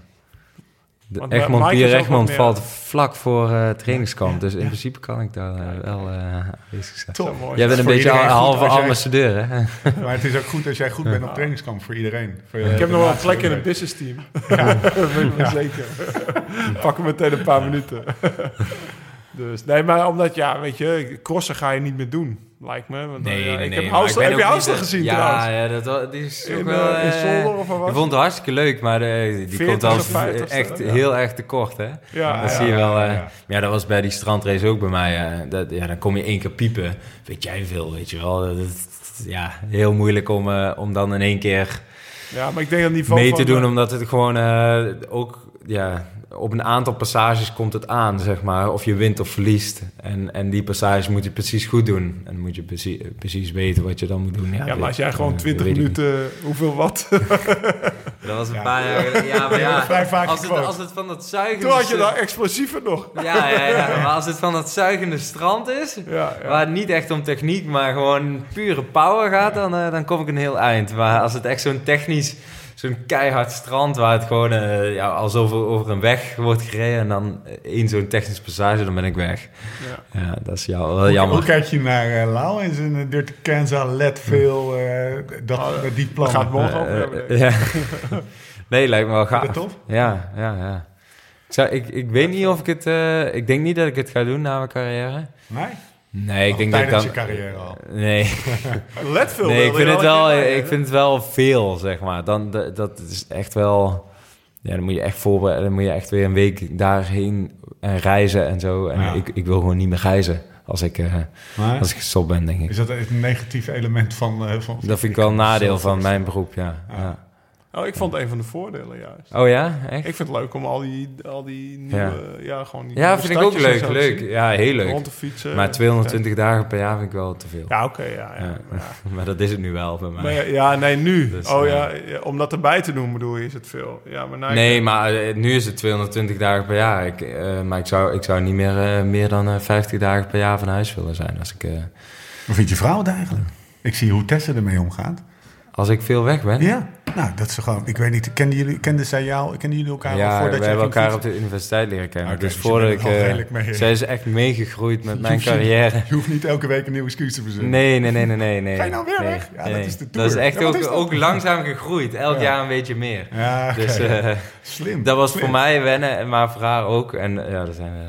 De Want Egmond, Pier Egmond meer- valt vlak voor eh trainingskamp. Dus in principe kan ik daar eh, wel eh aanwezig zijn. Top. Mooi. Jij bent een beetje een halve ambassadeur, hè? Maar het is ook goed als jij goed bent op trainingskamp voor iedereen. Voor je- Ik heb nog wel een plek in het business team. Ja. weet ik wel zeker. Pak hem meteen een paar minuten. Dus nee, maar omdat, ja, weet je, crossen ga je niet meer doen, lijkt me. Want, eh, ja, ik heb ben heb je de- gezien ja, trouwens? Ja, dat, die is ook wel... eh, in eh, Zolder of Ik vond het hartstikke leuk, maar eh, die 40 komt dan 50ste, echt ja. heel erg tekort, hè? Ja, dat ja, zie je wel. ja, eh. ja. ja, dat was bij die strandrace ook bij mij. eh, dat, ja, dan kom je één keer piepen. Weet jij veel, weet je wel. Dat, ja, heel moeilijk om, eh, om dan in één keer ja, maar ik denk dat niveau mee te doen, eh, omdat het gewoon eh, ook ja, op een aantal passages komt het aan, zeg maar, of je wint of verliest. En, en die passages moet je precies goed doen. En dan moet je precies, precies weten wat je dan moet doen. Ja, maar als jij gewoon eh, 20 weet ik niet. minuten, hoeveel wat? Dat was een Ja. paar jaar geleden. Ja, maar ja, Vrij vaak als het, als het van dat zuigende... Toen had je daar explosiever nog. Ja, ja, ja, maar als het van dat zuigende strand is... Ja, ja. Waar het niet echt om techniek, maar gewoon pure power gaat, dan, eh, dan kom ik een heel eind. Maar als het echt zo'n technisch, zo'n keihard strand waar het gewoon eh, ja, alsof er over een weg wordt gereden en dan één zo'n technisch passage, dan ben ik weg. Ja. Ja, dat is jou, wel jammer. hoe kijk je naar eh, Lau en zijn uh, Dirty Kansas, let veel, eh, dat, Oh, met die Daar plannen? gaat morgen over Eh, hebben. eh, ja. nee, lijkt me wel gaaf. dat tof? Ja, ja, ja. Ik, zou, ik, ik weet niet of ik het... eh, ik denk niet dat ik het ga doen na mijn carrière. Nee? Nee, ik denk dat ik tijdens dan... je carrière al? Nee, Let veel. nee ik, vind het wel, ik vind het wel veel, zeg maar. Dan, dat, dat is echt wel... Ja, dan moet je echt voorbereiden. Dan moet je echt weer een week daarheen en reizen en zo. En Ja. ik, ik wil gewoon niet meer reizen als ik, eh, Maar als ik gestopt ben, denk ik. is dat een negatief element van... eh, van Dat vind ik wel een nadeel van mijn beroep, ja. Ja. ja. Oh, ik vond het een van de voordelen juist. Oh ja, echt? Ik vind het leuk om al die, al die nieuwe, ja, gewoon die Ja, nieuwe vind ik ook leuk, leuk. Ja, heel leuk. Rond te fietsen. Maar 220 dagen per jaar vind ik wel te veel. Ja, oké, ja, ja. Ja. Maar, Maar dat is het nu wel bij mij. maar ja, ja, nee, nu. Dus, oh ja, om dat erbij te doen bedoel je, is het veel. Ja, maar nou, nee, maar eh, nu is het 220 dagen per jaar. Ik, eh, maar ik zou, ik zou niet meer, eh, meer dan eh, 50 dagen per jaar van huis willen zijn. Als ik, eh, Hoe vind je vrouw het eigenlijk? Ik zie hoe Tessa ermee omgaat. Als ik veel weg ben. Ja, nou, dat is gewoon... Ik weet niet, kenden, jullie, kenden zij jou? Kenden jullie elkaar al Ja, voordat we hebben elkaar op de universiteit leren kennen. Oké, dus dus voordat ik... al eh, mee- zij is echt meegegroeid met mijn carrière. Je hoeft niet elke week een nieuw excuus te verzinnen. Nee, nee, nee, nee, nee. nee Ga je nou weer nee, weg? Ja, dat is de Dat is tour. echt Ja, ook, is ook langzaam gegroeid. Elk Ja. jaar een beetje meer. Ja. Dus eh, Slim. dat was slim. voor mij wennen, maar voor haar ook. En eh, ja, dat zijn we...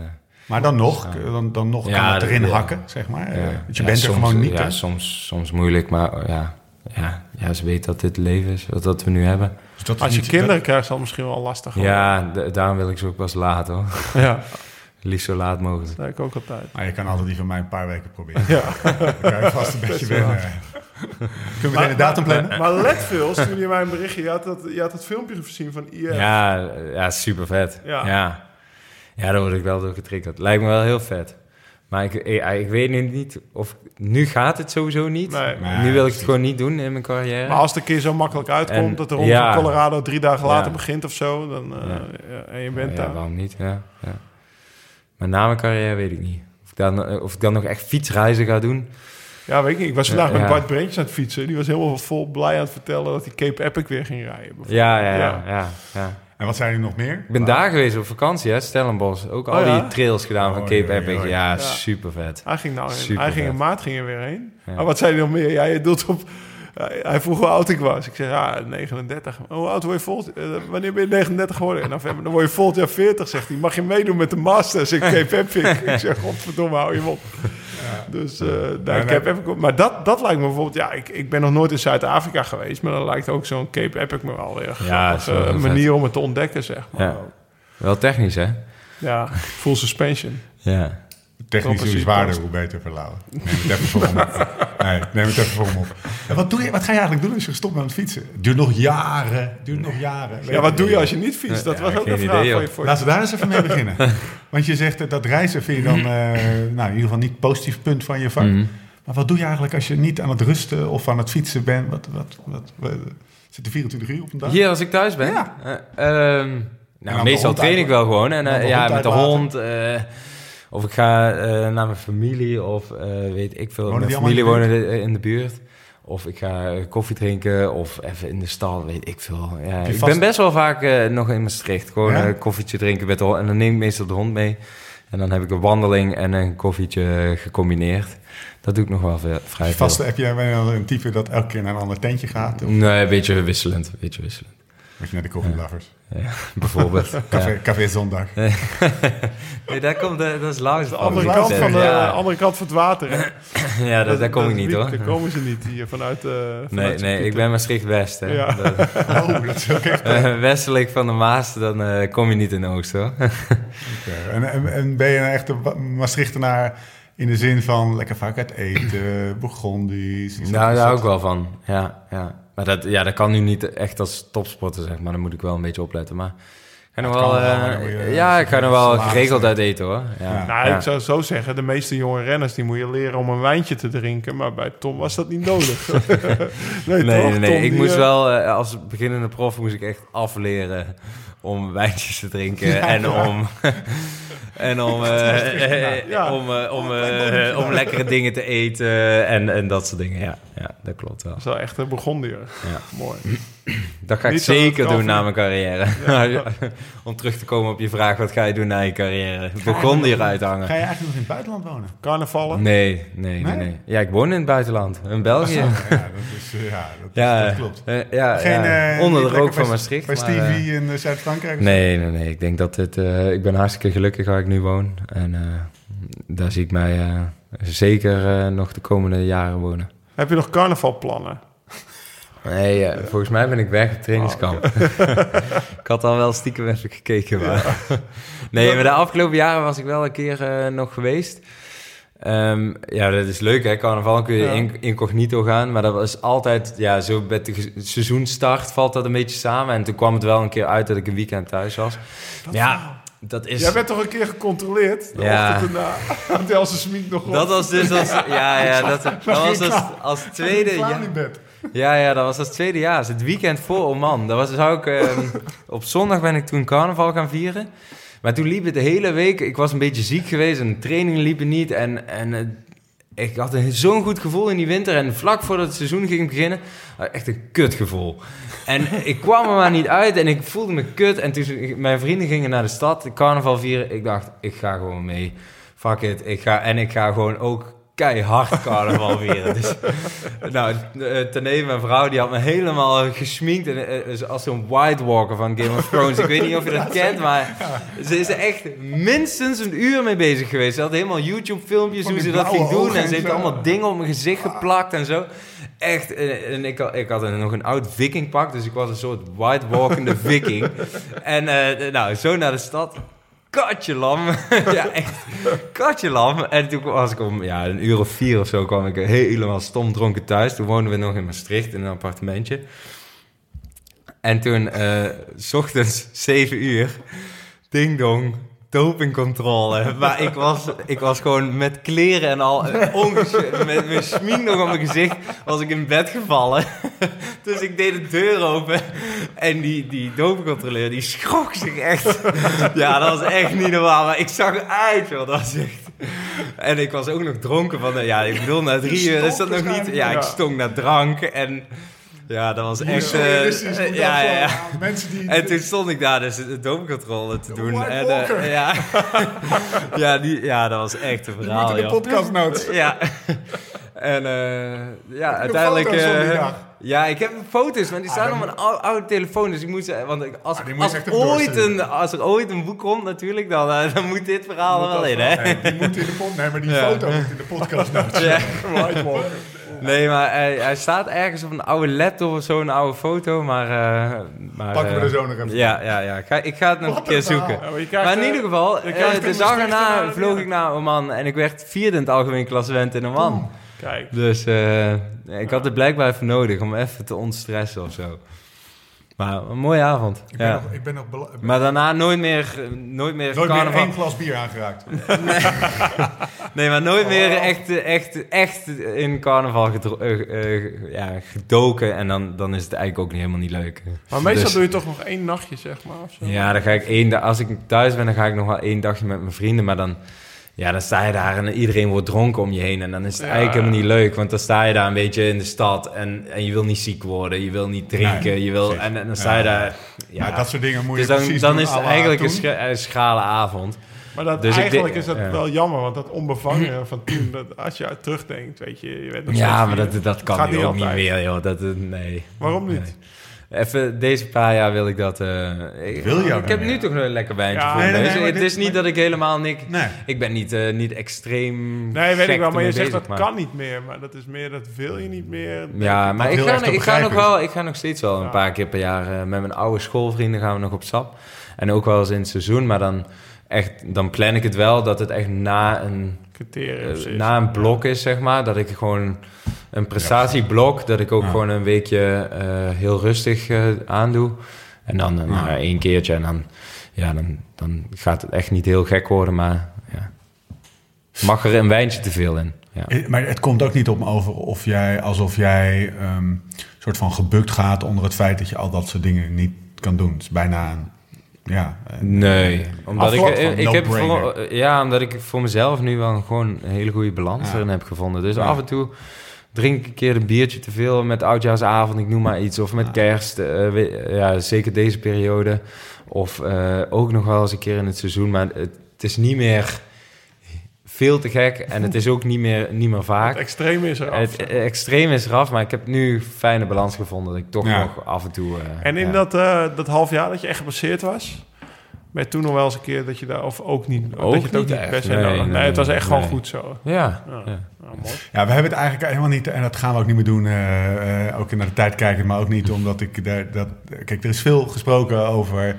Maar dan nog, dan, dan nog kan het erin hakken, zeg maar. Eh, je bent er soms- gewoon niet. Ja, soms, soms moeilijk, maar oh, ja, ja, ja, ze weet dat dit leven is, wat dat we nu hebben. Dus dat als je niet- kinderen krijgt, zal het misschien wel lastig worden. Ja, daarom wil ik ze ook pas laat hoor. ja, Liefst zo laat mogelijk. dat heb ik ook altijd. Maar je kan altijd die van mij een paar weken proberen. Ja. Dan kan je vast een beetje wennen. Kunnen we geen datum plannen? Maar let veel, stuurde je mij een berichtje. Je had dat, je had dat filmpje gezien van IF. Ja, ja super vet. Ja. Ja. ja. daar word ik wel door getriggerd. Lijkt me wel heel vet. Maar ik, ik, ik weet nu niet of... Nu gaat het sowieso niet. Nee. Nee, nu wil ik het gewoon niet doen in mijn carrière. Maar als het een keer zo makkelijk uitkomt... En- dat de ronde ja. van Colorado drie dagen later Ja. begint of zo... Dan, eh, Ja. ja, en je bent ja, daar. waarom niet? Ja, ja. Maar na mijn carrière weet ik niet. Of ik, dan, of ik dan nog echt fietsreizen ga doen. Ja, weet ik niet. Ik was vandaag Ja. met Bart Breentjes aan het fietsen. Die was helemaal vol blij aan het vertellen... dat hij Cape Epic weer ging rijden. Ja, ja, ja. Ja. En wat zijn er nog meer? Ik ben daar geweest op vakantie, hè, Stellenbosch. Ook al Oh, ja? die trails gedaan van Oh, Cape Epic. ja. Super vet. Hij ging, nou hij ging in maart ging er weer heen. Ja. Maar wat zei hij nog meer? Ja, je doet op... Hij vroeg hoe oud ik was. Ik zeg, ja, 39. Hoe oud word je volgend... eh, wanneer ben je 39 geworden? In november. Dan word je volgend jaar 40, zegt hij. Mag je meedoen met de Masters in Cape Epic? ik zeg, godverdomme, hou je op. Dus, eh nou, nee. Cape Epic... Maar dat, dat lijkt me bijvoorbeeld... Ja, ik, ik ben nog nooit in Zuid-Afrika geweest. Maar dan lijkt ook zo'n Cape Epic me wel weer een Ja, vet. manier om het te ontdekken, zeg maar. Wel technisch, hè? Ja, full suspension. Ja. Technisch hoe zwaarder, hoe beter verlauwen. Neem het even voor hem op. Nee, neem het even voor hem op. En wat, doe je, wat ga je eigenlijk doen als je stopt met het fietsen? Het duurt nog jaren. duurt nog jaren. Ja, wat doe je als je niet fietst? Dat Ja, was ook geen een vraag idee, voor je joh. voor je- Laten we daar eens even mee beginnen. Want je zegt dat reizen vind je dan eh, nou, in ieder geval niet het positief punt van je vak. Mhm. Maar wat doe je eigenlijk als je niet aan het rusten of aan het fietsen bent? Wat, wat, wat, wat- zit er 24 uur op een dag? Hier, als ik thuis ben? Ja. Eh, ehm, nou, meestal train ik wel gewoon. En, eh, ja, met de hond. Eh, of ik ga eh, naar mijn familie. Of eh, weet ik veel. Wonen mijn familie wonen in de buurt. Of ik ga eh, koffie drinken. Of even in de stal, weet ik veel. Ja, ik vast- ben best wel vaak eh, nog in Maastricht. Gewoon Ja? een koffietje drinken met de hond. En dan neem ik meestal de hond mee. En dan heb ik een wandeling en een koffietje gecombineerd. Dat doe ik nog wel veel, vrij veel. Vast heb jij wel een type dat elke keer naar een ander tentje gaat? Of Nee, een beetje wisselend. Een beetje wisselend. Moet je naar de koffielovers? Bijvoorbeeld. Café, Ja. Café Zondag. Nee, daar komt, eh, dat is langs. De andere, kant van de, ja. andere kant van het water. hè? ja, daar, daar kom Dat ik niet hoor. Daar komen ze niet hier vanuit. eh Nee, vanuit nee, ik ben Maastricht-West. hè. Ja. Dat- Oh, dat is ook echt... westelijk van de Maas, dan eh, kom je niet in de Oost hoor. Oké. En, en, en ben je een echte Maastrichtenaar in de zin van lekker vaak uit eten, Burgondisch? Nou, daar ik wel van. Ja, ja. Maar dat, ja, dat kan nu niet echt als topsporter, zeg maar. Dan moet ik wel een beetje opletten. Maar ik ga nog wel, kan wel, eh, je- ja, ik ga nog wel geregeld uit eten hoor. Ja. Nou, ja. ik zou zo zeggen, de meeste jonge renners die moet je leren om een wijntje te drinken. Maar bij Tom was dat niet nodig. nee, Nee, toch? nee, nee. Tom, Ik moest eh, wel, eh, als beginnende prof, moest ik echt afleren om wijntjes te drinken en om... En om, eh, eh, Ja. om, eh, om, Oh, om lekkere dingen te eten en, en dat soort dingen. Ja, ja dat klopt wel. Dat is wel echt een begondier. Ja. Mooi. Dat ga ik Niet zeker doen na mijn carrière. om terug te komen op je vraag, wat ga je doen na je carrière? Begon hier uithangen. Ga je eigenlijk nog in het buitenland wonen? Carnavallen. Nee, nee, nee. Ja, ik woon in het buitenland, in België. Ja, dat, is, ja, dat, Ja, dat klopt. ja, Geen, onder de rook van Maastricht. Bij maar, Stevie in eh, Zuid-Frankrijk? Nee, nee, nee. Ik denk dat het... ik ben hartstikke gelukkig waar ik nu woon. En eh, daar zie ik mij eh, zeker eh, nog de komende jaren wonen. Heb je nog carnavalplannen? Nee, volgens mij ben ik weg op trainingskamp. ik had al wel stiekem even gekeken. Maar... nee, maar de afgelopen jaren was ik wel een keer nog geweest. Ehm, ja, dat is leuk hè. Carnaval kun je Ja. in- incognito gaan. Maar dat was altijd... Ja, zo met de seizoenstart valt dat een beetje samen. En toen kwam het wel een keer uit dat ik een weekend thuis was. Ja, dat is... Jij bent toch een keer gecontroleerd? De Ja. Had Else Smink nog op. Dat was dus als... Ja, ja, dat, dat was als, als tweede... Ja, ja, ja, dat was als tweede jaar. Het weekend voor Oman. Dat was, ik, ehm, op zondag ben ik toen carnaval gaan vieren. Maar toen liep het de hele week... Ik was een beetje ziek geweest en de trainingen liepen niet. En, en eh, ik had een- zo'n goed gevoel in die winter. En vlak voordat het seizoen ging beginnen... ik echt een kutgevoel. En ik kwam er maar niet uit en ik voelde me kut. En toen mijn vrienden gingen naar de stad, carnaval vieren. Ik dacht, ik ga gewoon mee. Fuck it. Ik ga, en ik ga gewoon ook keihard carnaval vieren. Dus, nou, eh, Tene, mijn vrouw, die had me helemaal gesminkt. En, eh, dus als zo'n White Walker van Game of Thrones. Ik weet niet of je dat kent, maar ze is er echt minstens een uur mee bezig geweest. Ze had helemaal YouTube-filmpjes hoe ze dat ging doen. En ze heeft allemaal dingen op mijn gezicht geplakt en zo. Echt, eh, en ik, had- ik had een, nog een oud vikingpak, dus ik was een soort white walkende viking. En eh, nou, zo naar de stad. katje lam. ja, echt katje lam. En toen was ik om ja, een uur of vier of zo kwam ik helemaal stom dronken thuis. Toen woonden we nog in Maastricht in een appartementje. En toen, eh, s ochtends, 7 uur, ding dong, dopingcontrole. Maar ik was, ik was gewoon met kleren en al, eh, met mijn smink nog op mijn gezicht, was ik in bed gevallen. Dus ik deed de deur open en die, die dopingcontroleur, die schrok zich echt. Ja, dat was echt niet normaal, maar ik zag eruit, joh, dat was echt... En ik was ook nog dronken van, de- ja, ik bedoel, na drie uur is dat nog niet... Ja, ik stonk naar drank en... Ja, dat was echt... Dat ja, ja, ja. Mensen die... En toen stond ik daar dus de doomcontrole te doen. En, Walker. ja. ja, die, ja, dat was echt een Die verhaal. moeten de podcast notes. Ja. En eh, ja, de uiteindelijk... die ja, ik heb foto's, maar die staan Ah, op mijn ou- oude telefoon. Dus ik moet ze... Want ik, als, Ah, die als, ooit een, als er ooit een boek komt natuurlijk, dan, eh, dan moet dit verhaal er Moet wel in, hè? Nee, die moet in de pod- nee, maar die Ja. foto moet in de podcast. Ja. Walker. Nee, maar hij, hij staat ergens op een oude laptop of zo, een oude foto, maar... eh, maar Pakken we eh, er zo nog even. Ja, ja, ja. Ik ga, ik ga het nog een keer zoeken. Ja, maar in ieder geval, eh, krijgt de dag erna vloog ik naar Oman en ik werd vierde in het algemeen klassement in Oman. Kijk. Dus ik had het blijkbaar even nodig om even te ontstressen of zo. Maar een mooie avond. Ik ben Ja. nog, ik ben nog bela- Maar daarna nooit meer, nooit meer nooit meer één glas bier aangeraakt. Nee, maar nooit meer Oh. echt, echt, echt in carnaval gedro- eh, eh, ja, gedoken. En dan, dan is het eigenlijk ook niet, helemaal niet leuk. Maar meestal Dus- doe je toch nog één nachtje, zeg maar. Of zo. Ja, dan ga ik één dag. Als ik thuis ben, dan ga ik nog wel één dagje met mijn vrienden. Maar dan, ja, dan sta je daar en iedereen wordt dronken om je heen. En dan is het Ja, eigenlijk helemaal niet leuk. Want dan sta je daar een beetje in de stad. En, en je wil niet ziek worden. Je wil niet drinken. Nee, je wil, en, en dan sta Ja. je daar. Ja, dat soort dingen moet je dus dan, precies dan is het eigenlijk een, schrale avond. Maar dat, Dus eigenlijk denk- is dat wel jammer, want dat onbevangen van toen, dat, als je terugdenkt, weet je, je bent nog Ja, maar dat, dat kan nu niet ook niet meer, joh. Dat, nee. Waarom niet? Nee. Even deze paar jaar wil ik dat. eh, ik, Wil je ik heb nu toch nog een lekker wijntje Ja, voor nee, me. nee, Dus nee, het dit- is niet maar- dat ik helemaal niks. Nee. Ik ben niet, eh, niet extreem. Nee, weet ik wel, maar je zegt dat maar- kan niet meer, maar dat is meer, dat wil je niet meer. Ja, maar ik ga, ik, ga nog wel, ik ga nog steeds wel een paar keer per jaar eh, met mijn oude schoolvrienden gaan we nog op stap. En ook wel eens in het seizoen, maar dan, echt, dan plan ik het wel dat het echt na een, Criterium. eh, na een blok is, zeg maar. Dat ik gewoon een prestatieblok, dat ik ook Ja. gewoon een weekje eh, heel rustig eh, aandoe. En dan nou, één keertje en dan, ja, dan, dan gaat het echt niet heel gek worden, maar ja. mag er een wijntje te veel in. Ja. Maar het komt ook niet op me over of jij, alsof jij ehm soort van gebukt gaat onder het feit dat je al dat soort dingen niet kan doen. Het is bijna een, ja... Nee, omdat ik, van ik, heb voor, ja, omdat ik voor mezelf nu wel gewoon een hele goede balans erin heb gevonden. Dus af en toe drink ik een keer een biertje te veel met oudjaarsavond, ik noem maar iets, of met kerst, eh, we- ja, zeker deze periode. Of eh, ook nog wel eens een keer in het seizoen, maar het, het is niet meer veel te gek en het is ook niet meer, niet meer Het vaak. extreme is eraf. Het extreem is eraf, maar ik heb nu fijne balans gevonden dat ik toch Ja. nog af en toe... eh, en in ja. dat, eh, dat half jaar dat je echt gebaseerd was, je toen nog wel eens een keer dat je daar, of ook niet, Ook dat je het ook niet niet echt. per se Nee, nodig- nee, nee, het was echt gewoon goed zo. Ja, Ja. ja. Nou, mooi. Ja, we hebben het eigenlijk helemaal niet, en dat gaan we ook niet meer doen, eh, eh, ook naar de tijd kijken, maar ook niet omdat ik daar, dat... Kijk, er is veel gesproken over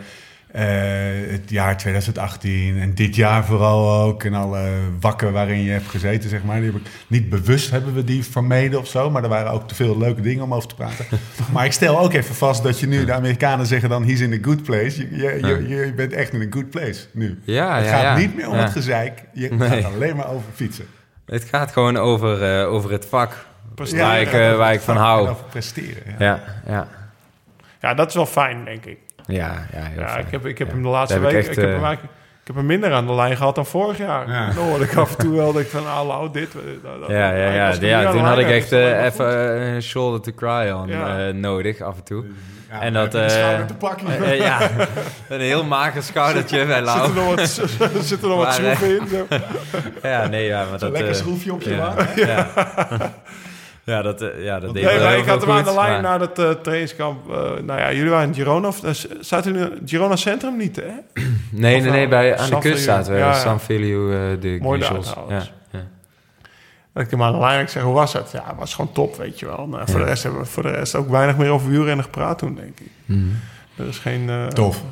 het jaar 2018 en dit jaar vooral ook en alle wakken waarin je hebt gezeten, zeg maar. Die heb ik, niet bewust hebben we die vermeden of zo, maar er waren ook te veel leuke dingen om over te praten. maar ik stel ook even vast dat je nu, de Amerikanen zeggen dan, he's in a good place. Je, je, je, je bent echt in a good place nu. Ja, het ja, gaat ja. niet meer om Ja. het gezeik, je Nee. gaat alleen maar over fietsen. Het gaat gewoon over, eh, over het vak. Presteren. Waar ik, eh, waar ik van hou. Over presteren. Ja. Ja, ja. Ja, dat is wel fijn, denk ik. Ja, ja, heel Ja, fijn. ik heb, ik heb Ja. hem de laatste week, ik heb hem eh, eigenlijk- ik heb hem minder aan de lijn gehad dan vorig jaar. Ja. Dan hoorde ik af en toe wel dat ik van, ah, Lau, dit. dat- dat- Ja, ja, ja. ja toen had ik echt eh, even een shoulder to cry on Ja. eh, nodig, af en toe. Ja, En dat, schouder te pakken. Ja, een heel mager schoudertje bij er Lau. nog wat, zit er nog wat schroeven in? Zo. Ja, nee, ja, maar Een dat... lekker eh, schroefje op je ja. Ja. Dat, eh, ja, dat deed Nee, maar ik had hem aan de lijn maar- naar het eh, trainingskamp. eh, nou ja, jullie waren in Girona. Of, uh, zaten Girona Centrum niet, hè? Nee, Of nee, nee, bij, aan de kust Feliu. zaten we. Ja. San Feliu, eh, de Mooi. Ja, ja. Dat ik hem aan de lijn ik zeg, hoe was het? Ja, het was gewoon top, weet je wel. Nou, voor, Ja. de rest hebben we voor de rest ook weinig meer over wielrennen gepraat toen, denk ik. Mhm. Er is geen... eh, Tof.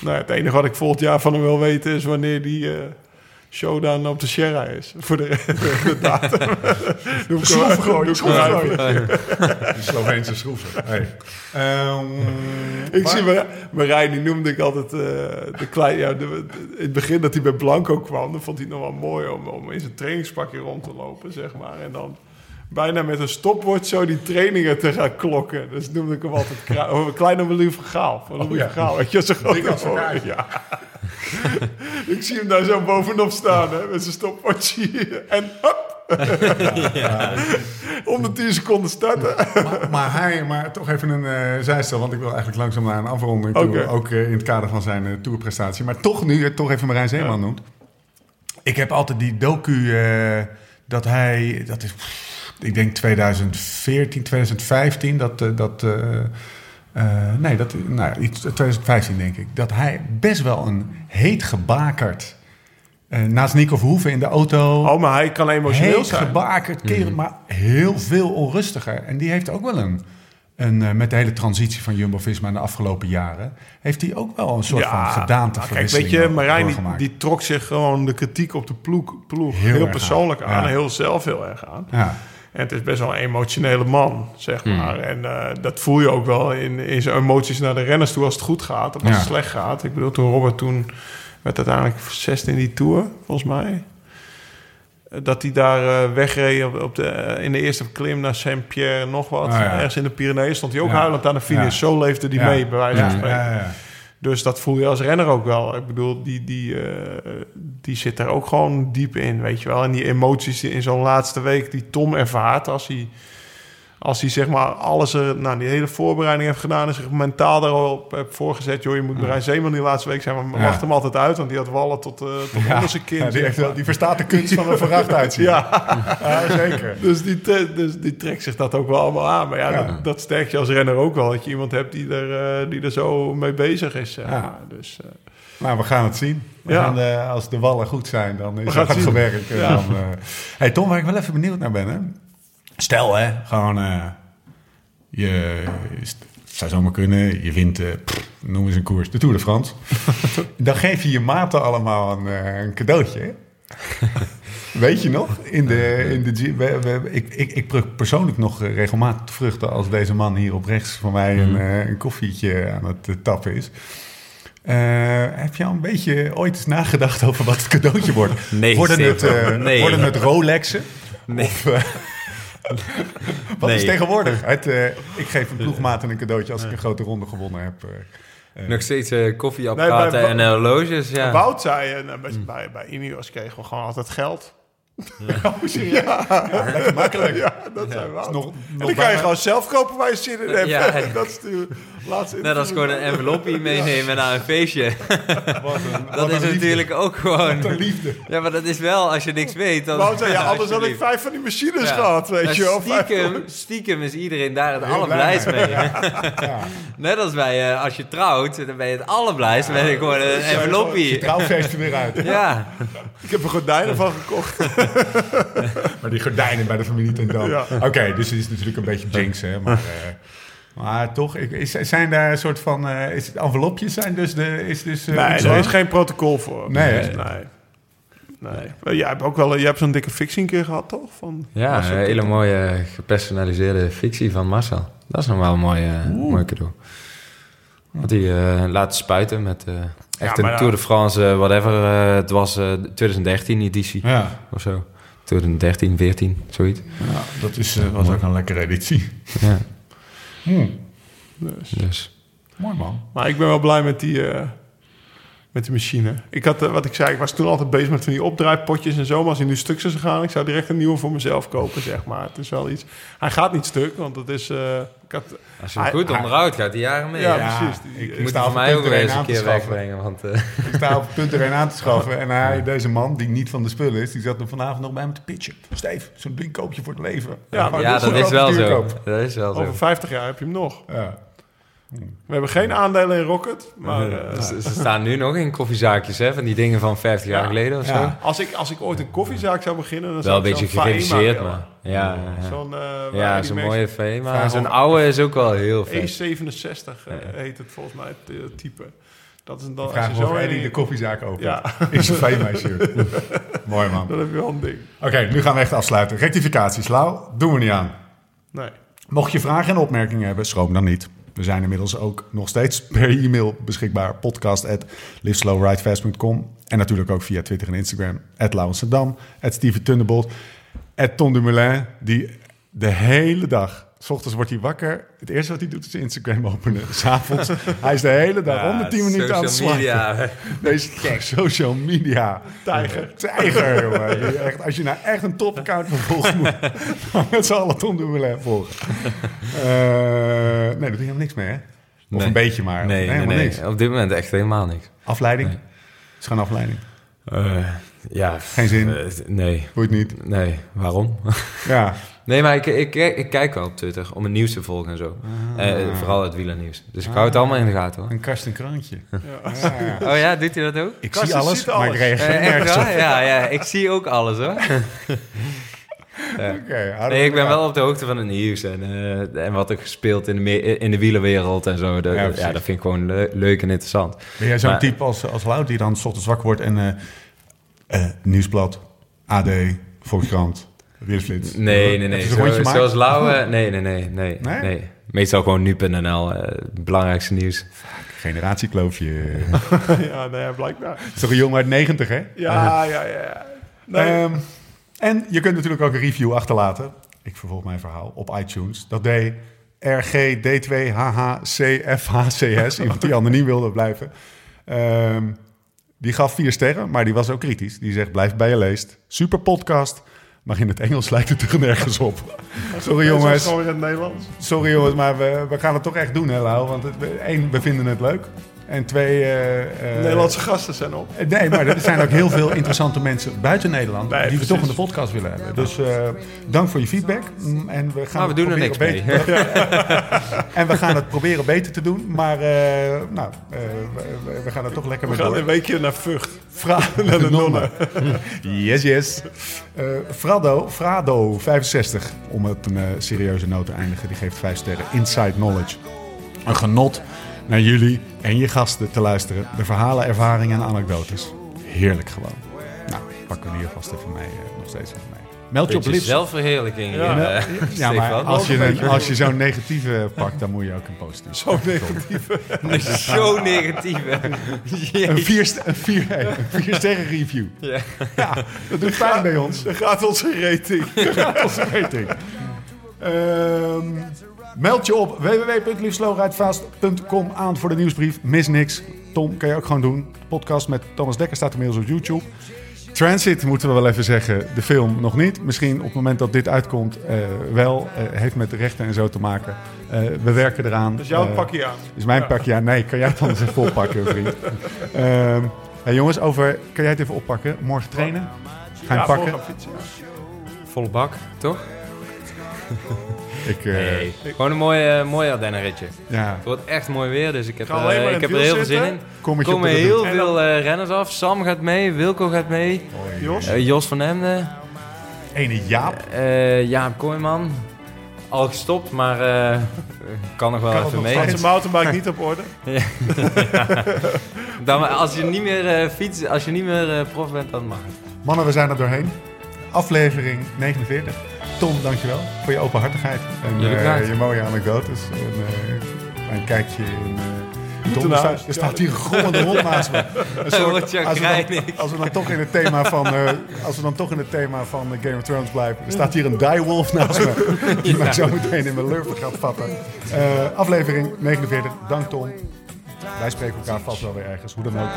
Nou, het enige wat ik volgend jaar van hem wil weten is wanneer die eh, showdown op de Sierra is. Voor de, de datum. Doe ik. De Sloveense schroeven. Hey. Ehm, Ik maar- zie Mar- Marijn, die noemde ik altijd eh, de klein, ja, de, de- in het begin dat hij bij Blanco kwam, dan vond hij het nog wel mooi om, om in zijn trainingspakje rond te lopen, zeg maar. En dan bijna met een stopwatch zo die trainingen te gaan klokken. Dus noemde ik hem altijd kleine Louis van Gaal. Van Louis Oh, ja. van Gaal, weet je, zo groot. Ja. ik zie hem daar zo bovenop staan, hè, met zijn stopwatch hier. En hop! Om de 10 seconden starten. maar, maar hij, maar toch even een eh zijstel, want ik wil eigenlijk langzaam naar een afronding toe. Ook eh, in het kader van zijn eh, tourprestatie. Maar toch nu, toch even Marijn Zeeman noemt. Ik heb altijd die docu dat hij, dat is, ik denk 2014, 2015, dat, dat nee, dat, nou, ja, iets, 2015 denk ik, dat hij best wel een heet gebakerd, eh, naast Nico Verhoeven in de auto. Oh, maar hij kan emotioneel Heet zijn. gebakerd kerel, maar heel veel onrustiger. En die heeft ook wel een, een eh, met de hele transitie van Jumbo-Visma in de afgelopen jaren... heeft hij ook wel een soort van nou, gedaanteverwisseling Kijk, weet je, Marijn die, trok zich gewoon de kritiek op de ploeg, ploeg Heel persoonlijk aan. aan. Ja. Heel zelf heel erg aan. Ja, En het is best wel een emotionele man, zeg maar. En eh, dat voel je ook wel in, in zijn emoties naar de renners toe als het goed gaat. Of als Ja. het slecht gaat. Ik bedoel, toen Robert toen werd uiteindelijk zesde in die Tour, volgens mij. Eh, Dat hij daar eh, wegreed op, op de, in de eerste klim naar Saint-Pierre nog wat. Ja. Ergens in de Pyreneeën stond hij ook Ja. huilend aan de finish. Zo leefde hij mee, bij wijze van ja, spreken. Dus dat voel je als renner ook wel. Ik bedoel, die, die, eh, die zit daar ook gewoon diep in, weet je wel. En die emoties in zo'n laatste week die Tom ervaart... als hij, als hij zeg maar alles er... Nou, die hele voorbereiding heeft gedaan... en zich mentaal daarop heeft voorgezet... joh, je moet Marijn Zeeman die laatste week zijn... maar Ja. wacht hem altijd uit... want die had wallen tot, eh tot Ja. onder zijn kin. Ja, die, maar. die verstaat de kunst van een verracht uitzien. ja, zeker. dus die, dus die trekt zich dat ook wel allemaal aan. Maar ja. Dat, dat sterkt je als renner ook wel... dat je iemand hebt die er, eh, die er zo mee bezig is. maar. Dus... eh, Nou, we gaan het zien. We Ja. gaan, eh, als de wallen goed zijn, dan is het zien. gewerkt. Ja. Eh. Hey Tom, waar ik wel even benieuwd naar ben. Hè? Stel, hè, gewoon... eh, je, het zou zomaar kunnen, je wint, eh, pff, noem eens een koers, de Tour de France. dan geef je je maten allemaal een, eh, een cadeautje. Weet je nog? In de, in de, G- we, we- ik, ik, ik persoonlijk nog regelmatig de vruchten als deze man hier op rechts voor mij een, eh, een koffietje aan het tappen is. Heb je al een beetje ooit eens nagedacht over wat het cadeautje wordt? Nee, worden, het, nee. worden het Rolexen? Nee. Of, eh, wat is tegenwoordig? Het, eh, ik geef een ploegmaat een cadeautje als ik een grote ronde gewonnen heb. eh. Nog steeds eh, koffieapparaten Nee, en eh, horloges, ja. Wout zei, eh, nou, bij, bij, bij Ineos kregen we gewoon altijd geld. Oh, serieus? Lekker makkelijk. Ja, dat zijn. Nog, en dan kan je gewoon zelf kopen waar je zin in hebt. Ja. dat is laatste Net als gewoon een envelopje meenemen naar een feestje. Wat een- wat Dat is natuurlijk ook gewoon... Wat een liefde. Ja, maar dat is wel, als je niks weet... Dan, Wout zei, ja, anders had ik vijf van die machines Ja. gehad, weet Maar je wel. Stiekem, stiekem is iedereen daar het allerblijst blij mee. Ja. Net als bij, eh, als je trouwt, dan ben je het allerblijst met gewoon een Je envelopje. trouwfeest er weer uit. Ja, Ik heb er gordijnen van gekocht. Maar die gordijnen bij de familie ten. Ja. Oké, dus het is natuurlijk een beetje jinx, hè. Maar, eh, maar toch, ik, is, zijn daar een soort van... eh, is het envelopjes zijn dus de... Is dus, eh, Nee, er is geen protocol voor. Nee, nee. Nee. Maar Jij hebt ook wel jij hebt zo'n dikke fixie een keer gehad, toch? Van ja Marcel een hele mooie gepersonaliseerde fictie van Marcel. Dat is nog wel een mooi, eh, mooi cadeau. Want hij eh laat spuiten met eh, echt Ja, een Tour de France, eh, whatever. eh, het was eh 2013 editie Ja, of zo. 2013, 14, zoiets. ja dat is, eh, was ook een lekkere editie. Ja, Hm, Dus. dus... mooi man. Maar ik ben wel blij met die, eh, met die machine. Ik had, eh, wat ik zei, ik was toen altijd bezig met van die opdraaipotjes en zo. Maar als hij nu stuk zou gaan, ik zou direct een nieuwe voor mezelf kopen, zeg maar. Het is wel iets... Hij gaat niet stuk, want het is... eh, ik had, Als je Hij- goed onderhoudt, gaat hij jaren mee. Ja, Ja, precies. Die- ik, moet voor mij ook weer er eens een keer wegbrengen. Want, eh, Ik sta op het punt er een aan te schaffen. En hij, deze man, die niet van de spullen is, die zat er vanavond nog bij hem te pitchen. Steve, zo'n ding koop je voor het leven. Ja, ja, dat is wel zo. Dat is wel zo. over 50 jaar heb je hem nog. Ja. We hebben geen aandelen in Rocket, maar... Ja, eh, ze, ze staan nu nog in koffiezaakjes, hè? Van die dingen van 50 jaar Ja. geleden of zo. Ja. Als ik, als ik ooit een koffiezaak zou beginnen... Dan Wel een zou ik beetje gerealiseerd, maar... Ja. Zo'n... eh, mooie vee. Maar zo'n oude is ook wel heel vet. E67 eh, heet het volgens mij, het type. Dat is dan, als Vraag je of zo Eddie in- de koffiezaak opent. Ja, In zijn veemijshirt. Mooi man. dat heb je wel een ding. Oké, nu gaan we echt afsluiten. Rectificaties, Lau, doen we niet aan. Nee. Mocht je vragen en opmerkingen hebben, schroom dan niet. We zijn inmiddels ook nog steeds per e-mail beschikbaar. Podcast at liveslowridefast.com. En natuurlijk ook via Twitter en Instagram. At Lauwensendam, at Steven Thunderbolt, at Ton Dumoulin. Die de hele dag, s ochtends wordt hij wakker. Het eerste wat hij doet is Instagram openen. S'avonds, hij is de hele dag Ja, om de 10 minuten aan het media. Deze gek social media. Tijger. Tijger, jongen. Echt, als je nou echt een topaccount van volgt, moet dan met z'n allen Tom Dumoulin volgen. Eh, nee, daar doe je helemaal niks mee, hè? Of Nee. een beetje maar. Nee, nee, helemaal nee. niks. Op dit moment echt helemaal niks. Afleiding? Nee. Het is gewoon afleiding. Eh, ja. Geen zin? eh, nee. Je het niet? Nee. Waarom? Ja. Nee, maar ik, ik, ik, kijk wel op Twitter om het nieuws te volgen en zo. Eh, vooral het wielernieuws. Dus ik hou het allemaal in de gaten hoor. Een kast en krantje. Ja. Ja. Oh ja, doet hij dat ook? Ik zie alles, alles. maar ik reageer echt nergens op. waar? Ja, ja, ik zie ook alles hoor. Nee, er ik ben wel op de hoogte van het nieuws en, eh, en wat er gespeeld in de, in de wielerwereld en zo. Dat, Ja, dat vind ik gewoon le- leuk en interessant. Ben jij zo'n type als, als die dan 's ochtends wakker wordt en eh, eh, Nieuwsblad, AD, Volkskrant, Nee, nee, nee. Zo- zoals Lauwe, nee, nee, nee, nee, Nee? nee. Meestal gewoon nu.nl, eh, belangrijkste nieuws. Generatiekloofje. ja, nee, ja, blijkbaar. Het is toch een jongen uit 90, hè? Ja, ja, ja. ja. Nee, Ehm, en je kunt natuurlijk ook een review achterlaten. Ik vervolg mijn verhaal op iTunes. Dat deed RGD2HHCFHCS, iemand die anoniem wilde blijven. Ehm, die gaf vier sterren, maar die was ook kritisch. Die zegt, blijf bij je leest. Super podcast, maar in het Engels lijkt het er nergens op. Sorry jongens, Gewoon in het Nederlands. sorry jongens, maar we, we gaan het toch echt doen, hè Lau? Want het, één, we vinden het leuk. En twee... eh, eh, Nederlandse gasten zijn op. eh, Nee, maar er zijn ook heel veel interessante mensen buiten Nederland Nee, die we toch in de podcast willen hebben. Dus eh, dank voor je feedback. Mm, En we gaan Maar we het doen er proberen niks mee. beter- en we gaan het proberen beter te doen. Maar eh, nou, eh, we, we gaan er toch lekker We mee gaan door. een weekje naar Vught. Fra Naar de nonnen. yes, yes. Eh Frado, Frado, 65, om het een eh, serieuze noot te eindigen. Die geeft vijf sterren. Inside Knowledge. Een genot naar jullie en je gasten te luisteren. De verhalen, ervaringen en anekdotes. Heerlijk gewoon. Nou, pakken we die alvast even mee. eh, nog steeds even mee. Meld je op Lips. zelfverheerlijking. Ja. hier, eh, Ja, maar als je, een als je zo'n negatieve pakt, dan moet je ook een positief. Zo negatief. Zo negatief. hè. Een vier, een vier, hey, een vier sterren review. Ja. Ja, dat doet pijn bij ons. Dan gaat onze rating. onze rating. Ehm, meld je op www.liefslowrijdfast.com aan voor de nieuwsbrief. Mis niks. Tom, kan je ook gewoon doen. De podcast met Thomas Dekker staat inmiddels op YouTube. Transit moeten we wel even zeggen. De film nog niet. Misschien op het moment dat dit uitkomt eh, wel. Eh, heeft met de rechten en zo te maken. Eh, we werken eraan. Dus jouw pakje aan. is mijn Ja. pakje aan. Nee, kan jij het anders even oppakken, vriend? Ehm hey jongens, over, kan jij het even oppakken? Morgen trainen? Ga je Ja, pakken? Volle bak, toch? Ik, eh, Nee. Gewoon een mooi, mooi Ardennen-ritje. ja, Het wordt echt mooi weer, dus ik heb, eh, ik heb er heel veel zin in. kom Er komen heel veel eh, renners af. Sam gaat mee, Wilco gaat mee, Jos? Jos van Emden, Ene Jaap. eh Jaap Kooijman. Al gestopt, maar eh, kan nog wel Kan even mee. Had zijn mountainbike niet op orde? Dan, als je niet meer eh fiets, als je niet meer eh, prof bent, dan mag het. Mannen, we zijn er doorheen. Aflevering 49. Tom, dankjewel voor je openhartigheid. En eh, je mooie anekdotes. En eh, een kijkje in... eh, Goed Tom, er, staat, er hier een grommende hond naast me. Een soort- als, we dan, als we dan toch in het thema van, eh, als we dan toch in het thema van eh, Game of Thrones blijven. Er staat hier een direwolf naast me. Die mij zo meteen in mijn lurven gaat vatten. Eh, aflevering 49. Dank Tom. Wij spreken elkaar vast wel weer ergens. Hoe dan ook.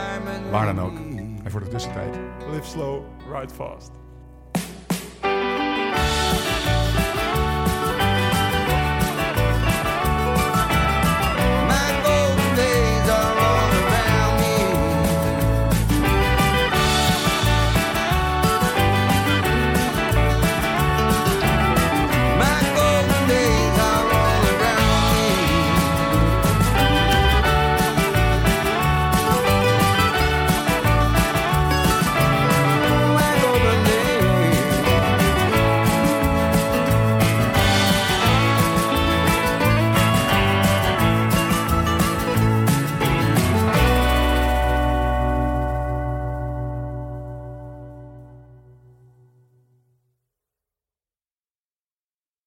Waar dan ook. En voor de tussentijd. Live slow, ride fast.